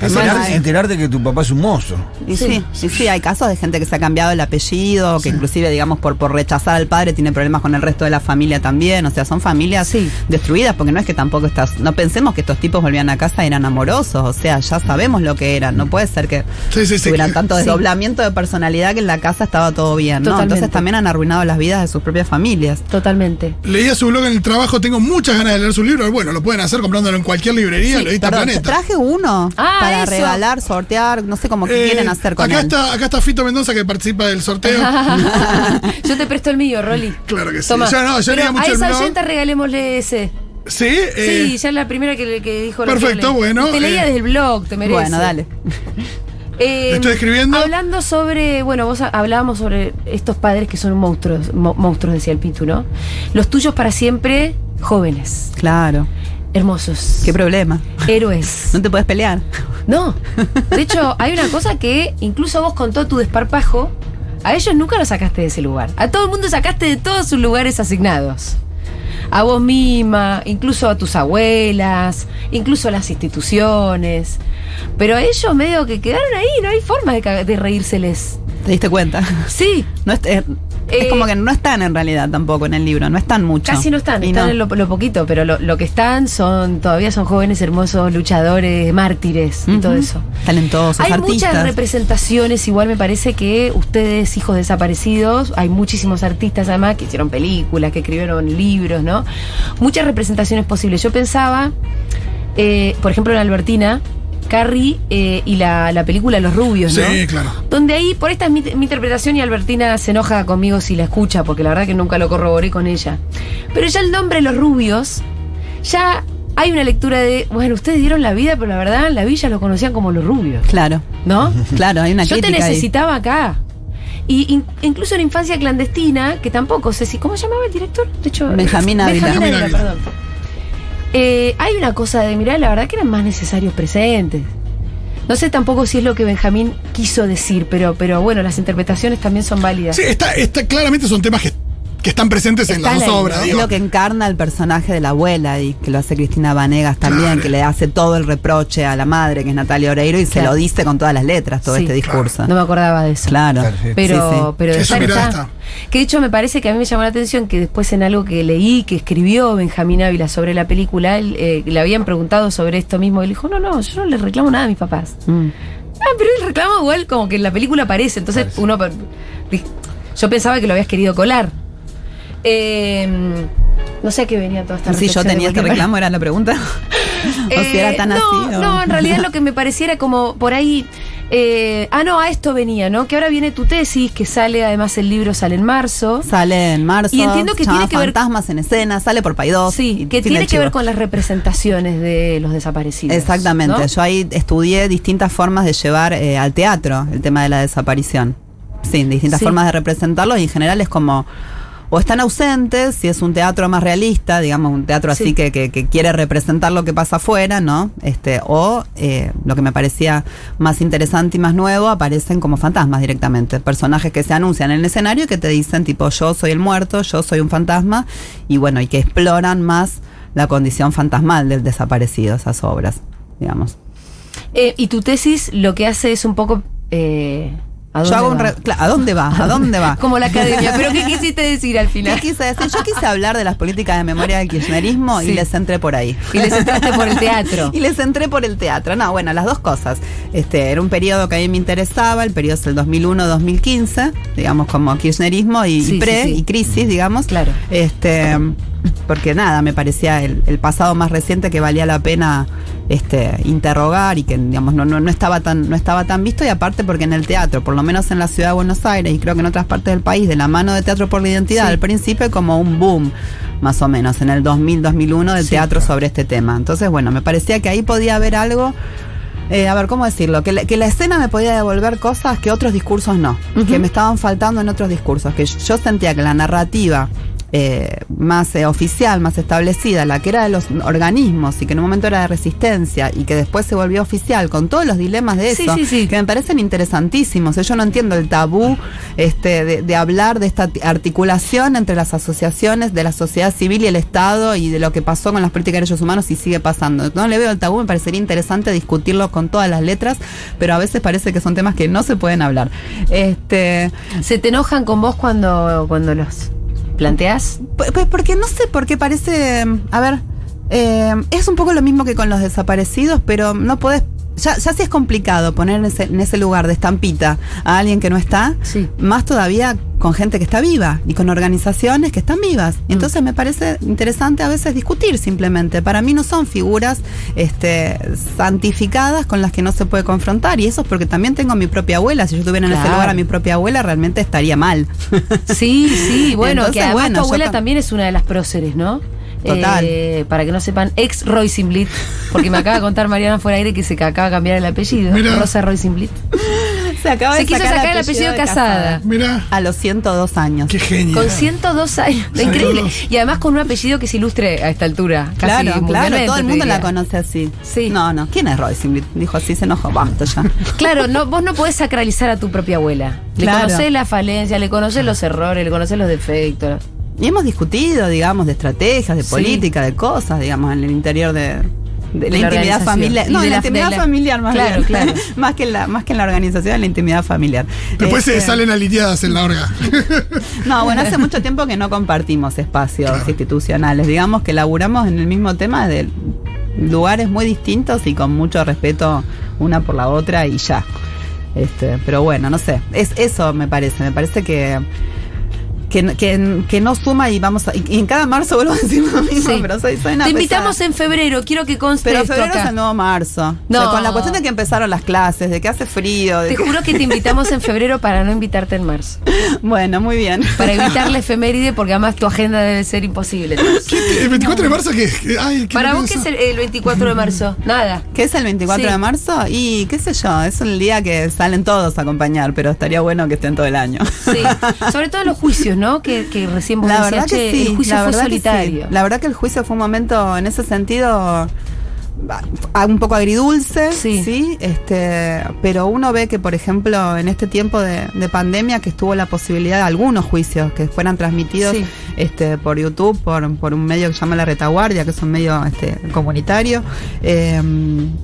Enterar- Ay. enterarte que tu papá es un mozo. Y Sí. sí, y sí, hay casos de gente que se ha cambiado el apellido, que inclusive, digamos, por, por rechazar al padre tiene problemas con el resto de la familia también. O sea, son familias Sí. destruidas porque no es que tampoco estás. No pensemos que estos tipos volvían a casa y eran amorosos. O sea, ya sabemos lo que eran. No puede ser que Sí, sí, sí, tuvieran que- tanto sí. desdoblamiento de personalidad que en la casa estaba todo bien. ¿no? Totalmente. Entonces también han arruinado las vidas de sus propias familias. Totalmente. Leía su blog en el trabajo, tengo muchas ganas de leer su libro. Bueno, lo pueden hacer comprándolo en cualquier librería, Sí, lo edita perdón, Planeta. traje uno Ah, para eso. regalar, sortear, no sé cómo que Eh, quieren hacer con acá él. está, acá está Fito Mendoza que participa del sorteo. yo te presto el mío, Rolly. Claro que sí. Toma. Yo no, yo Pero leía mucho a esa oyenta regalémosle ese. sí, eh, sí, ya es la primera que, que dijo lo que perfecto, bueno, Te leía eh, desde el blog, te mereces. Bueno, dale. Eh, ¿Le estoy escribiendo? Hablando sobre, bueno, vos ha- hablábamos sobre estos padres que son monstruos, mo- monstruos decía el Pitu, ¿no? Los tuyos para siempre, jóvenes, Claro. Hermosos, ¿Qué problema? héroes. No te puedes pelear. No, de hecho, hay una cosa que incluso vos con todo tu desparpajo, a ellos nunca los sacaste de ese lugar. A todo el mundo sacaste de todos sus lugares asignados. A vos misma, incluso a tus abuelas, incluso a las instituciones. Pero ellos medio que quedaron ahí, no hay forma de, reírseles. ¿Te diste cuenta? Sí, No es, es- es Eh, como que no están en realidad tampoco en el libro, no están mucho. casi no están, Y están no. en lo, lo poquito, pero lo, lo que están son, todavía son jóvenes, hermosos, luchadores, mártires y todo eso. Talentosos, Hay artistas. muchas representaciones, igual me parece que ustedes, hijos desaparecidos, hay muchísimos artistas además que hicieron películas, que escribieron libros, ¿no? Muchas representaciones posibles. Yo pensaba, eh, por ejemplo, en Albertina, Carrie eh, y la, la película Los Rubios, ¿no? sí, claro. Donde ahí, por esta es mi, mi interpretación y Albertina se enoja conmigo si la escucha, porque la verdad que nunca lo corroboré con ella. Pero ya el nombre Los Rubios, ya hay una lectura de, bueno, ustedes dieron la vida, pero la verdad en la villa lo conocían como Los Rubios, Claro, ¿no? claro, hay una Yo te ahí. necesitaba acá. Y in- incluso en Infancia Clandestina, que tampoco sé si. ¿Cómo se llamaba el director? De hecho, Benjamín Ávila. perdón. Eh, hay una cosa de, mirá, la verdad que eran más necesarios presentes. No sé tampoco si es lo que Benjamín quiso decir, pero, pero bueno, las interpretaciones también son válidas. Sí, está, está, claramente son temas que, que están presentes en las Están dos ahí, obras. ¿no? Es lo que encarna el personaje de la abuela y que lo hace Cristina Vanegas también, Claro. que le hace todo el reproche a la madre, que es Natalia Oreiro, y se lo dice con todas las letras, todo Sí, este discurso. No me acordaba de eso. Claro. Pero, Sí, sí. pero Esa estar está. está. Que de hecho me parece que a mí me llamó la atención que después en algo que leí, que escribió Benjamín Ávila sobre la película, él, eh, le habían preguntado sobre esto mismo. Y él dijo, no, no, yo no le reclamo nada a mis papás. Mm. Ah, pero él reclama igual como que en la película aparece. Entonces uno... Yo pensaba que lo habías querido colar. Eh, no sé a qué venía toda esta Si yo tenía este reclamo, era la pregunta. o si era eh, tan no, así. o- No, en realidad lo que me pareciera como por ahí. eh, ah, no, a esto venía, ¿no? Que ahora viene tu tesis, que sale, además el libro sale en marzo. Sale en marzo. Y entiendo que tiene que ver- Fantasmas en escena, sale por Paidós. Sí, que tiene que ver con las representaciones de los desaparecidos. Exactamente. ¿no? Yo ahí estudié distintas formas de llevar eh, al teatro el tema de la desaparición. Sí, distintas Sí. formas de representarlos y en general es como. O están ausentes, si es un teatro más realista, digamos, un teatro así Sí. que, que- que quiere representar lo que pasa afuera, ¿no? Este, o eh, lo que me parecía más interesante y más nuevo, aparecen como fantasmas directamente. Personajes que se anuncian en el escenario y que te dicen, tipo, yo soy el muerto, yo soy un fantasma, y bueno, y que exploran más la condición fantasmal del desaparecido, esas obras, digamos. Eh, y tu tesis lo que hace es un poco eh, ¿A Yo dónde hago un va? re- ¿A dónde va? ¿A dónde va? Como la academia. ¿Pero qué quisiste decir al ¿Qué final? quise decir? Yo quise hablar de las políticas de memoria del kirchnerismo Sí. y les entré por ahí. Y les entraste por el teatro. Y les entré por el teatro. No, bueno, las dos cosas. Este, era un periodo que a mí me interesaba, el periodo es el 2001-2015, digamos, como kirchnerismo y, pre sí. y crisis, digamos. Claro. Este, porque nada, me parecía el, el pasado más reciente que valía la pena este, interrogar y que digamos no, no, no estaba tan, no estaba tan visto y aparte porque en el teatro, por lo menos en la ciudad de Buenos Aires y creo que en otras partes del país, de la mano de Teatro por la Identidad, Sí. al principio como un boom, más o menos, en el 2000-2001 del Sí, teatro sobre este tema. Entonces, bueno, me parecía que ahí podía haber algo eh, a ver, ¿cómo decirlo? Que la, que la escena me podía devolver cosas que otros discursos no, que me estaban faltando en otros discursos, que yo sentía que la narrativa eh, más eh, oficial, más establecida, la que era de los organismos y que en un momento era de resistencia y que después se volvió oficial con todos los dilemas de eso, sí, sí. que me parecen interesantísimos. Yo no entiendo el tabú este, de, de hablar de esta ti- articulación entre las asociaciones de la sociedad civil y el Estado y de lo que pasó con las políticas de derechos humanos y sigue pasando. No le veo el tabú, me parecería interesante discutirlo con todas las letras, pero a veces parece que son temas que no se pueden hablar. Este, ¿Se te enojan con vos cuando, cuando los planteás? Pues pues porque no sé, porque parece. A ver, eh, es un poco lo mismo que con los desaparecidos, pero no podés. Ya, ya sí es complicado poner en ese, en ese lugar de estampita a alguien que no está, Sí. más todavía con gente que está viva y con organizaciones que están vivas. Mm. Entonces me parece interesante a veces discutir simplemente. Para mí no son figuras este, santificadas con las que no se puede confrontar. Y eso es porque también tengo a mi propia abuela. Si yo tuviera en ese lugar a mi propia abuela, realmente estaría mal. Sí, sí, bueno, Entonces, que además bueno, tu abuela tam- también es una de las próceres, ¿no? Total. Eh, para que no sepan, ex Roisenblit, porque me acaba de contar Mariana fuera aire que se acaba de cambiar el apellido. Rosa Roisenblit. Se acaba Se quiso sacar el apellido de casada. Mira, A los 102 años. qué genio. Con 102 años. Increíble. Y además con un apellido que se ilustre a esta altura. Casi Claro, claro, todo el mundo la conoce así. Sí. No, no. ¿Quién es Royce? Dijo así, se enojó. Basta ya. Claro, no, vos no podés sacralizar a tu propia abuela. Le Claro. conocés la falencia, le conocés los errores, le conocés los defectos. Y hemos discutido, digamos, de estrategias, de Sí. política, de cosas, digamos, en el interior de, de la, la intimidad familiar. No, de en la, la- intimidad la- familiar más Claro, bien. claro. más, que en la, más que en la organización, en la intimidad familiar. Después se Este, salen aliteadas en la orga. No, bueno, hace mucho tiempo que no compartimos espacios Claro. institucionales. Digamos que laburamos en el mismo tema de lugares muy distintos y con mucho respeto una por la otra y ya. Este, pero bueno, no sé. Es eso me parece. Me parece que que, que, que no suma y vamos a, y en cada marzo vuelvo a decir lo mismo, Sí. pero soy, soy una Te pesada. invitamos en febrero, quiero que conste Pero esto febrero acá. es el nuevo marzo. O No. sea, con la cuestión de que empezaron las clases, de que hace frío. De Te que- juro que te invitamos en febrero para no invitarte en marzo. Bueno, muy bien. Para evitar la efeméride, porque además tu agenda debe ser imposible. ¿El 24 de marzo que ay, ¿qué Para vos, ¿qué es el, el 24 de marzo? Nada. ¿Qué es el 24 Sí. de marzo? Y qué sé yo, es un día que salen todos a acompañar, pero estaría bueno que estén todo el año. Sí. Sobre todo los juicios, ¿no? Que, que recién vos La decías, verdad que "Che, sí, el juicio la fue verdad que solitario. sí. La verdad que el juicio fue un momento en ese sentido un poco agridulce, Sí. sí. este, pero uno ve que, por ejemplo, en este tiempo de, de pandemia que estuvo la posibilidad de algunos juicios que fueran transmitidos Sí. este, por YouTube, por, por un medio que se llama La Retaguardia, que es un medio este, comunitario, eh,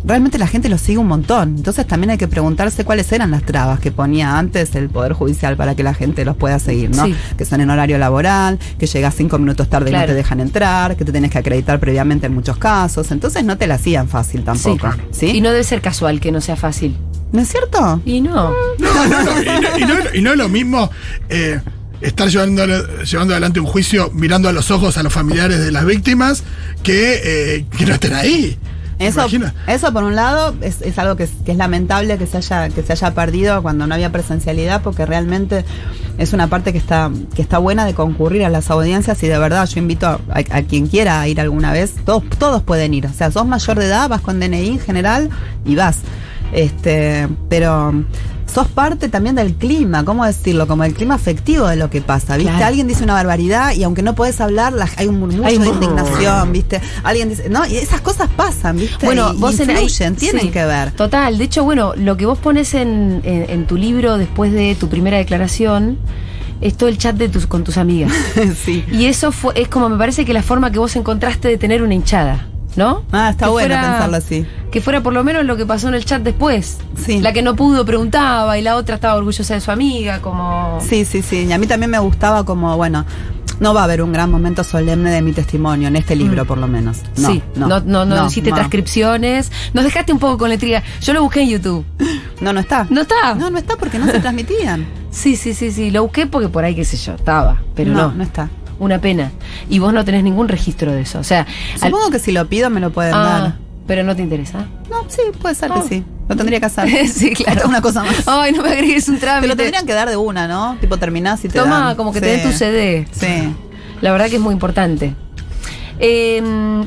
realmente la gente lo sigue un montón. Entonces también hay que preguntarse cuáles eran las trabas que ponía antes el Poder Judicial para que la gente los pueda seguir, ¿no? Sí. Que son en horario laboral, que llegas cinco minutos tarde y no te dejan entrar, que te tenés que acreditar previamente en muchos casos. Entonces no te la hacían fácil tampoco. ¿sí? Y no debe ser casual que no sea fácil. ¿No es cierto? Y no. No, no, no, y, no, y no- y no es lo mismo eh, estar llevando, llevando adelante un juicio mirando a los ojos a los familiares de las víctimas que, eh, que no estén ahí. Eso, eso por un lado es, es algo que es, que es lamentable que se haya que se haya perdido cuando no había presencialidad porque realmente es una parte que está que está buena de concurrir a las audiencias y de verdad yo invito a, a quien quiera a ir alguna vez. Todos todos pueden ir. O sea sos mayor de edad vas con DNI en general y vas. Este pero sos parte también del clima, ¿cómo decirlo? Como el clima afectivo de lo que pasa, ¿viste? Claro. Alguien dice una barbaridad y aunque no puedes hablar, la- hay un murmullo Hay de indignación, ¿viste? Alguien dice, no, y esas cosas pasan, ¿viste? Bueno, Y vos en influyen, tienen sí, que ver. Total. De hecho, bueno, lo que vos pones en, en- en tu libro después de tu primera declaración es todo el chat de tus, con tus amigas. sí. Y eso fue, es como me parece que la forma que vos encontraste de tener una hinchada, ¿no? Ah, está Que bueno fuera- pensarlo así. que fuera por lo menos lo que pasó en el chat después. Sí. La que no pudo preguntaba y la otra estaba orgullosa de su amiga, como... Sí, sí, sí. Y a mí también me gustaba como, bueno, no va a haber un gran momento solemne de mi testimonio, en este libro por lo menos. No, sí, no, no, no, hiciste transcripciones. Nos dejaste un poco con la intriga. Yo lo busqué en YouTube. No, no está. ¿No está? No, no está porque no se transmitían. Sí, sí, sí, sí. Lo busqué porque por ahí, qué sé yo, estaba. Pero no. No, no está. Una pena. Y vos no tenés ningún registro de eso. O sea, al- Supongo que si lo pido me lo pueden Ah, dar. pero no te interesa. No, sí, puede ser Ah. que sí. Lo tendría que hacer. sí, claro. Otra- Una cosa más. Ay, no me agregues un Te trámite. lo tendrían que dar de una, ¿no? Tipo terminás y te Toma, dan. como que te Sí. den tu CD. Sí. La verdad que es muy importante. Eh,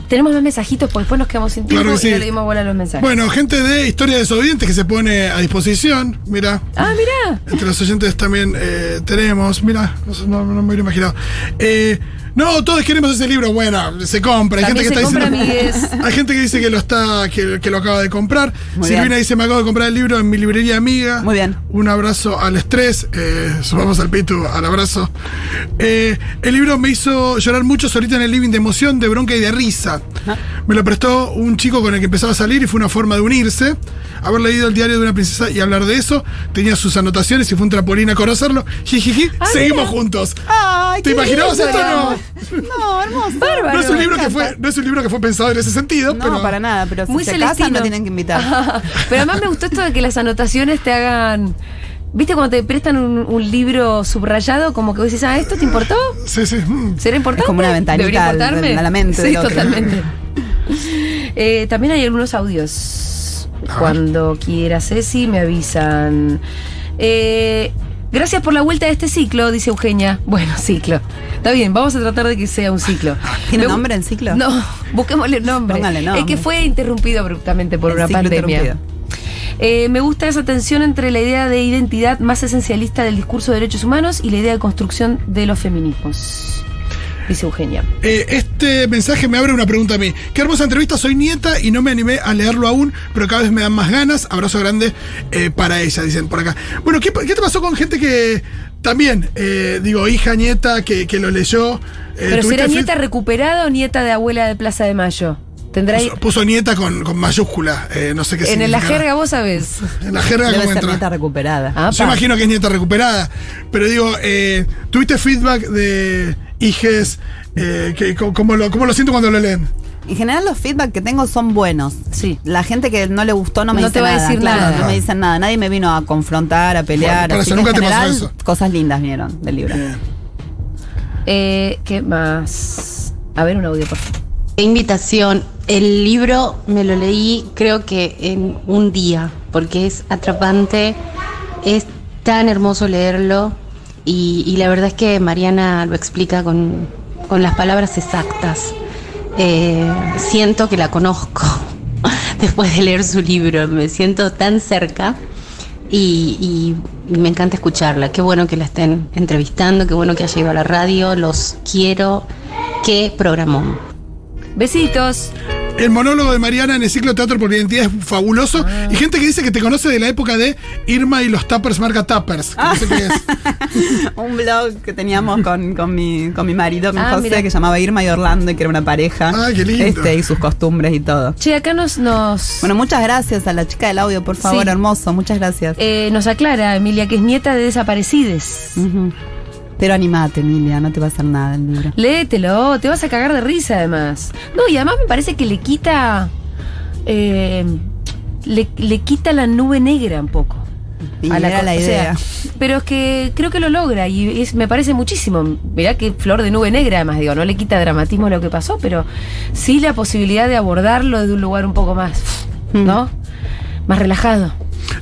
tenemos más mensajitos porque después nos quedamos sin tiempo Claro y sí. no le dimos bola a los mensajes. Bueno, gente de Historia Desobediente que se pone a disposición. Mira, Ah, mira. entre los oyentes también eh, tenemos. Mira, no, no me hubiera imaginado. Eh, no, todos queremos ese libro. Bueno, se compra. Hay gente que está compra, diciendo. amigues. Hay gente que dice que lo está, que, que lo acaba de comprar. Muy Silvina bien. dice: Me acabo de comprar el libro en mi librería amiga. Muy bien. Un abrazo al estrés. Eh, sumamos al Pitu al abrazo. Eh, el libro me hizo llorar mucho solita en el living de emoción, de bronca y de risa. Me lo prestó un chico con el que empezaba a salir y fue una forma de unirse. Haber leído el diario de una princesa y hablar de eso. Tenía sus anotaciones y fue un trampolín a conocerlo. Jijiji, seguimos juntos. Ay, ¿Te imaginabas esto o no? No, hermoso. Bárbaro. No es, un libro que fue, no es un libro que fue pensado en ese sentido, No, pero. para nada, pero si Muy se celestino. casan me tienen que invitar. Pero además me gustó esto de que las anotaciones te hagan. ¿Viste cuando te prestan un, un libro subrayado? Como que vos decís, ah, ¿esto te importó? Sí, sí. ¿Será importante? Es como una ventanita ¿Debería al- importarme? a la mente Sí, totalmente. Eh, también hay algunos audios. Cuando quiera Ceci, me avisan. Eh, gracias por la vuelta de este ciclo, dice Eugenia. Bueno, ciclo. Está bien, vamos a tratar de que sea un ciclo. ¿Tiene nombre el ciclo? No, busquémosle nombre. Póngale nombre. Es que fue interrumpido abruptamente por El una pandemia. Eh, me gusta esa tensión entre la idea de identidad más esencialista del discurso de derechos humanos y la idea de construcción de los feminismos. Dice Eugenia. Eh, este mensaje me abre una pregunta a mí. Qué hermosa entrevista, soy nieta y no me animé a leerlo aún, pero cada vez me dan más ganas. Abrazo grande eh, para ella, dicen por acá. Bueno, ¿qué, qué te pasó con gente que también, eh, digo, hija, nieta, que, que lo leyó? Eh, ¿Pero ¿tuviste será nieta recuperada o nieta de abuela de Plaza de Mayo? ¿Tendrá ahí- Puso, puso nieta con, con mayúscula, eh, no sé qué En la jerga vos sabés. En la jerga, Debe ¿cómo ser entra? nieta recuperada. Ah, Yo pa. imagino que es nieta recuperada. Pero digo, eh, ¿tuviste feedback de hijes? Eh, que, ¿cómo, lo, ¿Cómo lo siento cuando lo leen? En general los feedback que tengo son buenos. Sí. La gente que no le gustó no me No dice te va a nada. decir claro, nada. No me dicen nada. Nadie me vino a confrontar, a pelear. Bueno, así eso, que nunca en te pasó eso. Cosas lindas vieron del libro. Eh, ¿Qué más? A ver un audio, por favor. Qué invitación. El libro me lo leí creo que en un día, porque es atrapante, es tan hermoso leerlo y, la verdad es que Mariana lo explica con, con las palabras exactas. Eh, siento que la conozco después de leer su libro, me siento tan cerca y, y me encanta escucharla. Qué bueno que la estén entrevistando, qué bueno que haya ido a la radio, los quiero. Qué programón. Besitos. El monólogo de Mariana en el ciclo Teatro por Identidad es fabuloso. Y gente que dice que te conoce de la época de Irma y los Tappers, marca Tappers. que no sé qué es. Un blog que teníamos con, con mi, con mi marido, con Ah, José, mira. que llamaba Irma y Orlando, y que era una pareja. Ah, qué lindo. Este, y sus costumbres y todo. Che, acá nos, nos, Bueno, muchas gracias a la chica del audio, por favor, Sí. hermoso. Muchas gracias. eh, nos aclara, Emilia, que es nieta de desaparecides. Ujú. Pero animate, Emilia, no te va a hacer nada el libro. Léetelo, te vas a cagar de risa además. No, y además me parece que le quita. eh, le, le quita la nube negra un poco. Y a era la o sea, idea. pero es que creo que lo logra y es, me parece muchísimo. Mirá que flor de nube negra, además, digo, no le quita dramatismo a lo que pasó, pero sí la posibilidad de abordarlo desde un lugar un poco más, Mm. ¿no? Más relajado.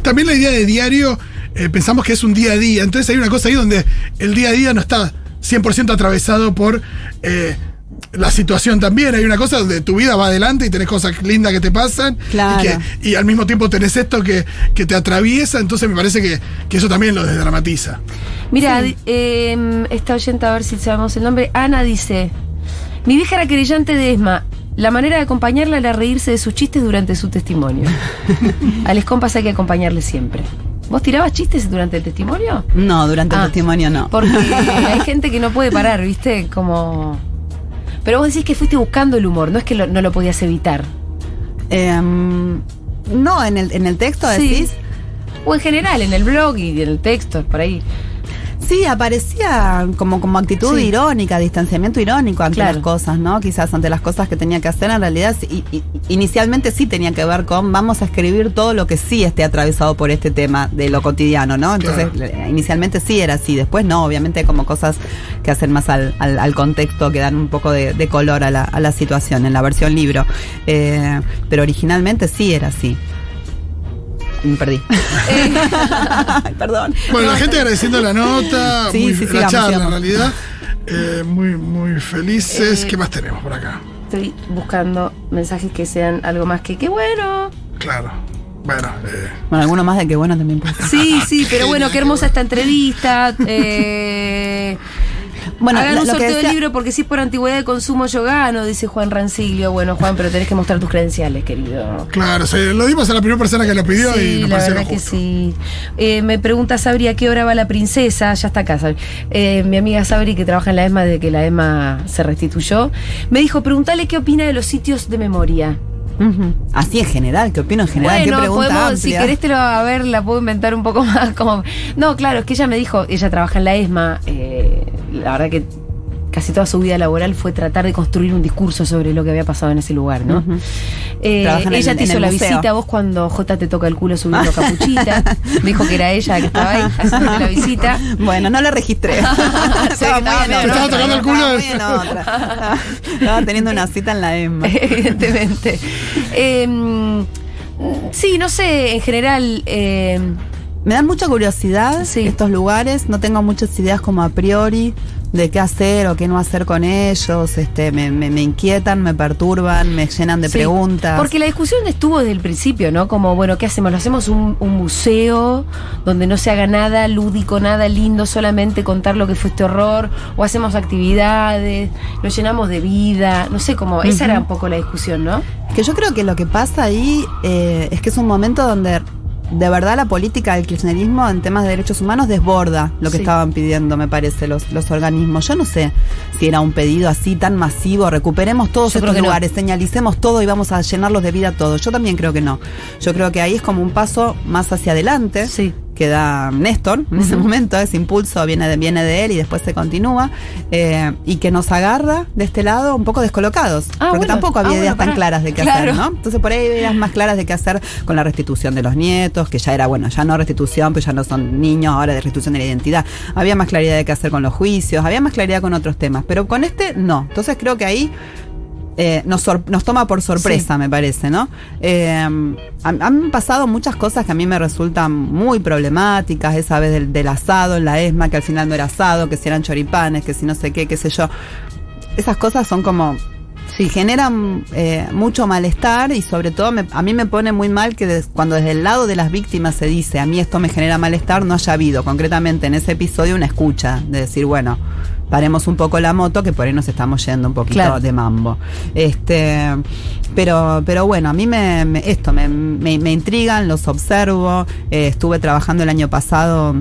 También la idea de diario, eh, pensamos que es un día a día. Entonces hay una cosa ahí donde el día a día no está 100% atravesado por eh, la situación también. Hay una cosa donde tu vida va adelante y tenés cosas lindas que te pasan. Claro. Y, que- y al mismo tiempo tenés esto que, que te atraviesa. Entonces me parece que, que eso también lo desdramatiza. Mira, di- eh, esta oyente, a ver si sabemos el nombre. Ana dice: Mi vieja era querellante de ESMA. La manera de acompañarla era reírse de sus chistes durante su testimonio. A les compas hay que acompañarle siempre. ¿Vos tirabas chistes durante el testimonio? No, durante Ah, el testimonio no. Porque hay gente que no puede parar, ¿viste? Como. Pero vos decís que fuiste buscando el humor, no es que lo- no lo podías evitar. Em, no, en el, en el texto Sí. decís. O en general, en el blog y en el texto, por ahí. Sí, aparecía como, como actitud Sí. irónica, distanciamiento irónico ante Claro. las cosas, ¿no? Quizás ante las cosas que tenía que hacer, en realidad i- inicialmente sí tenía que ver con vamos a escribir todo lo que sí esté atravesado por este tema de lo cotidiano, ¿no? Entonces, inicialmente sí era así, después no, obviamente como cosas que hacen más al, al- al contexto, que dan un poco de, de color a la, a la situación en la versión libro. Eh, pero originalmente sí era así. Me perdí. Perdón. Bueno, la gente agradeciendo la nota, Sí, muy- sí, la sigamos, charla sigamos. en realidad. Eh, muy, muy felices. ¿Qué más tenemos por acá? Estoy buscando mensajes que sean algo más que qué bueno. Claro. Bueno, eh, Bueno, alguno más de que bueno también puede ser. Sí, sí, pero bueno, qué hermosa esta entrevista. Eh, Bueno, hagan lo- un sorteo decía- de libro porque si es por antigüedad de consumo yo gano, dice Juan Rancilio. Bueno, Juan, pero tenés que mostrar tus credenciales, querido. claro, se lo dimos a la primera persona que lo pidió y Sí, nos la pareció verdad lo que justo. sí. Eh, me pregunta Sabri a qué hora va la princesa. Ya está acá, Sabri. Eh, mi amiga Sabri, que trabaja en la ESMA desde que la ESMA se restituyó, me dijo: pregúntale qué opina de los sitios de memoria. Así en general, ¿qué opino en general? bueno, ¿Qué pregunta podemos, si querés te lo a ver, la puedo inventar un poco más. Como, no, claro, es que ella me dijo, ella trabaja en la ESMA, eh, la verdad que casi toda su vida laboral fue tratar de construir un discurso sobre lo que había pasado en ese lugar, ¿no? Eh, el- ella te hizo la museo. visita a vos cuando J te toca el culo subiendo capuchita. Me dijo que era ella la que estaba ahí haciendo la visita. Bueno, no la registré. estaba tocando el culo. Estaba teniendo una cita en la EMA. Evidentemente. Eh, sí, no sé, en general. eh, Me dan mucha curiosidad Sí. estos lugares. No tengo muchas ideas como a priori de qué hacer o qué no hacer con ellos. Este, me, me- me inquietan, me perturban, me llenan de Sí, preguntas. Porque la discusión estuvo desde el principio, ¿no? Como, bueno, ¿qué hacemos? ¿Lo hacemos un, un museo donde no se haga nada lúdico, nada lindo, solamente contar lo que fue este horror? ¿O hacemos actividades? ¿Lo llenamos de vida? No sé, como, esa era un poco la discusión, ¿no? Que yo creo que lo que pasa ahí eh, es que es un momento donde de verdad la política del kirchnerismo en temas de derechos humanos desborda lo que Sí. estaban pidiendo, me parece, los, los organismos. Yo no sé si era un pedido así tan masivo, recuperemos todos Yo no. lugares, señalicemos todo y vamos a llenarlos de vida todos. Yo también creo que no. Yo creo que ahí es como un paso más hacia adelante Sí. Que da Néstor en ese momento, ese impulso viene de, viene de él y después se continúa, eh, y que nos agarra de este lado un poco descolocados, Ah, porque bueno. tampoco había Ah, ideas bueno, tan claras de qué Claro. hacer, ¿no? Entonces por ahí hay ideas más claras de qué hacer con la restitución de los nietos, que ya era, bueno, ya no restitución, pues ya no son niños, ahora de restitución de la identidad. Había más claridad de qué hacer con los juicios, había más claridad con otros temas, pero con este no. Entonces creo que ahí eh, nos, sor- nos toma por sorpresa, me parece, ¿no? Eh, han, han pasado muchas cosas que a mí me resultan muy problemáticas, esa vez del, del asado en la ESMA, que al final no era asado, que si eran choripanes, que si no sé qué, qué sé yo. Esas cosas son como... Sí, generan eh, mucho malestar y sobre todo me- a mí me pone muy mal que des- cuando desde el lado de las víctimas se dice a mí esto me genera malestar, no haya habido concretamente en ese episodio una escucha de decir, bueno, paremos un poco la moto que por ahí nos estamos yendo un poquito Claro. de mambo. Este, pero, pero bueno, a mí me, me- esto me, me- me intrigan, los observo. Eh, estuve trabajando el año pasado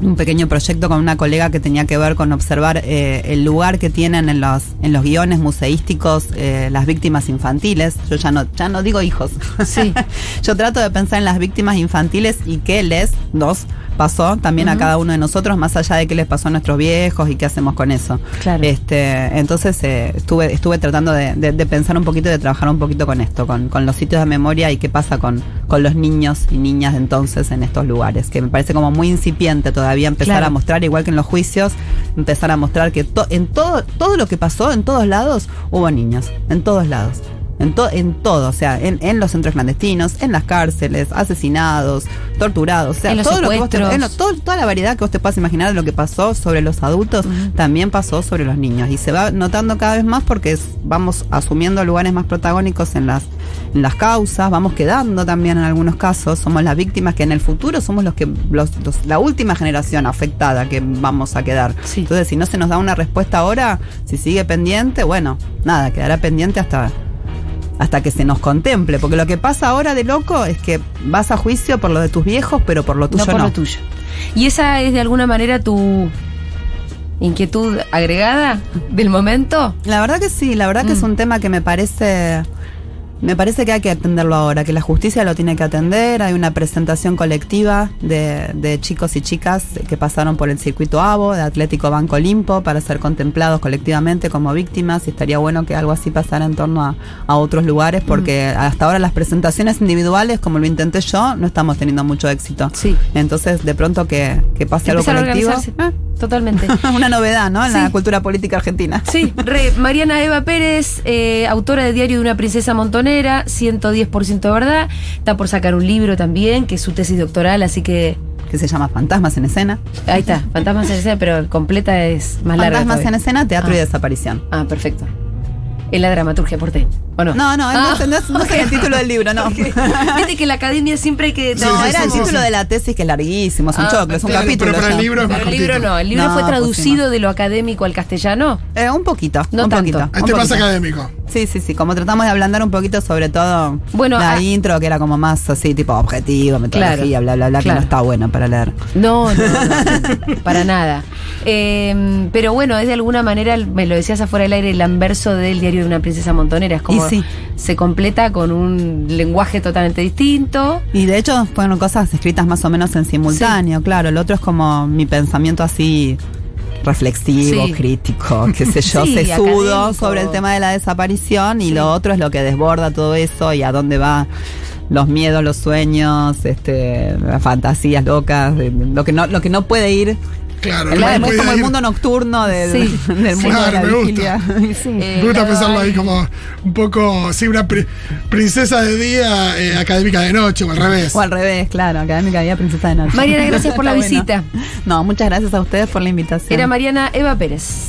un pequeño proyecto con una colega que tenía que ver con observar eh, el lugar que tienen en los, en los guiones museísticos eh, las víctimas infantiles. Yo ya no, ya no digo hijos. Sí. Yo trato de pensar en las víctimas infantiles y qué les, nos, pasó también a cada uno de nosotros, más allá de qué les pasó a nuestros viejos y qué hacemos con eso. Claro. Este, entonces eh, estuve, estuve tratando de, de- de pensar un poquito y de trabajar un poquito con esto, con, con los sitios de memoria y qué pasa con, con los niños y niñas de entonces en estos lugares, que me parece como muy incipiente todavía empezar Claro. a mostrar, igual que en los juicios, empezar a mostrar que to- en todo, todo lo que pasó, en todos lados, hubo niños, en todos lados. En, to- en todo, o sea, en, en los centros clandestinos, en las cárceles, asesinados, torturados, o sea, En todo lo que vos te- en lo- todo- toda la variedad que vos te puedas imaginar de lo que pasó sobre los adultos, también pasó sobre los niños. Y se va notando cada vez más porque es- vamos asumiendo lugares más protagónicos en las, en las causas, vamos quedando también en algunos casos, somos las víctimas que en el futuro somos los que, los, los- la última generación afectada que vamos a quedar. Sí. Entonces, si no se nos da una respuesta ahora, si sigue pendiente, bueno, nada, quedará pendiente hasta hasta que se nos contemple, porque lo que pasa ahora de loco es que vas a juicio por lo de tus viejos, pero por lo tuyo no no. por lo tuyo. ¿Y esa es de alguna manera tu inquietud agregada del momento? La verdad que sí, la verdad que es Mm. un tema que me parece Me parece que hay que atenderlo ahora, que la justicia lo tiene que atender. Hay una presentación colectiva de, de chicos y chicas que pasaron por el circuito AVO, de Atlético Banco Olimpo, para ser contemplados colectivamente como víctimas. Y estaría bueno que algo así pasara en torno a, a otros lugares, porque Mm. hasta ahora las presentaciones individuales, como lo intenté yo, no estamos teniendo mucho éxito. Sí. Entonces, de pronto que, que pase algo colectivo. organizarse. Totalmente. una novedad, ¿no? En la cultura política argentina. Sí, re, Mariana Eva Pérez, eh, autora de Diario de una princesa montonera, 110% de verdad. Está por sacar un libro también, que es su tesis doctoral, así que Que se llama Fantasmas en Escena. ahí está, Fantasmas en escena, pero completa es más larga. Fantasmas en. Escena, Teatro y Ah. Desaparición. Ah, perfecto. En la dramaturgia porteña, ¿o no? No, no, Ah, no, es- no es, no es el título del libro, no. Viste que en la academia siempre hay que... No, sí, era el título sí. de la tesis que es larguísimo, es un Ah, choclo, es un claro, capítulo. pero para el libro es más Pero el libro no, el libro No, fue pues traducido de lo académico al castellano. Eh, un poquito, No un tanto. poquito. un Este más académico. Sí, sí, sí, como tratamos de ablandar un poquito sobre todo Bueno, la ah- intro que era como más así, tipo objetivo, metodología, Claro, bla, bla, bla, claro. que no está bueno para leer. No, no, no, para nada. Eh, pero bueno, es de alguna manera, me lo decías afuera del aire, el anverso del diario de una princesa montonera. Es como sí. se completa con un lenguaje totalmente distinto. Y de hecho fueron cosas escritas más o menos en simultáneo, claro. El otro es como mi pensamiento así reflexivo, Sí. crítico, qué sé yo, Sí, sesudo académico. sobre el tema de la desaparición y Sí. lo otro es lo que desborda todo eso y a dónde va los miedos, los sueños, este, las fantasías locas, lo que no, lo que no puede ir. Claro, no es como el mundo nocturno del, Sí. del mundo Claro, de la me gusta. vigilia. Sí. Eh, Me gusta pensarlo ahí como un poco, sí, una pri- princesa de día, eh, académica de noche, o al revés. O al revés, claro, Académica Día Princesa de Noche. Mariana, gracias por la bueno. visita. No, muchas gracias a ustedes por la invitación. Era Mariana Eva Pérez.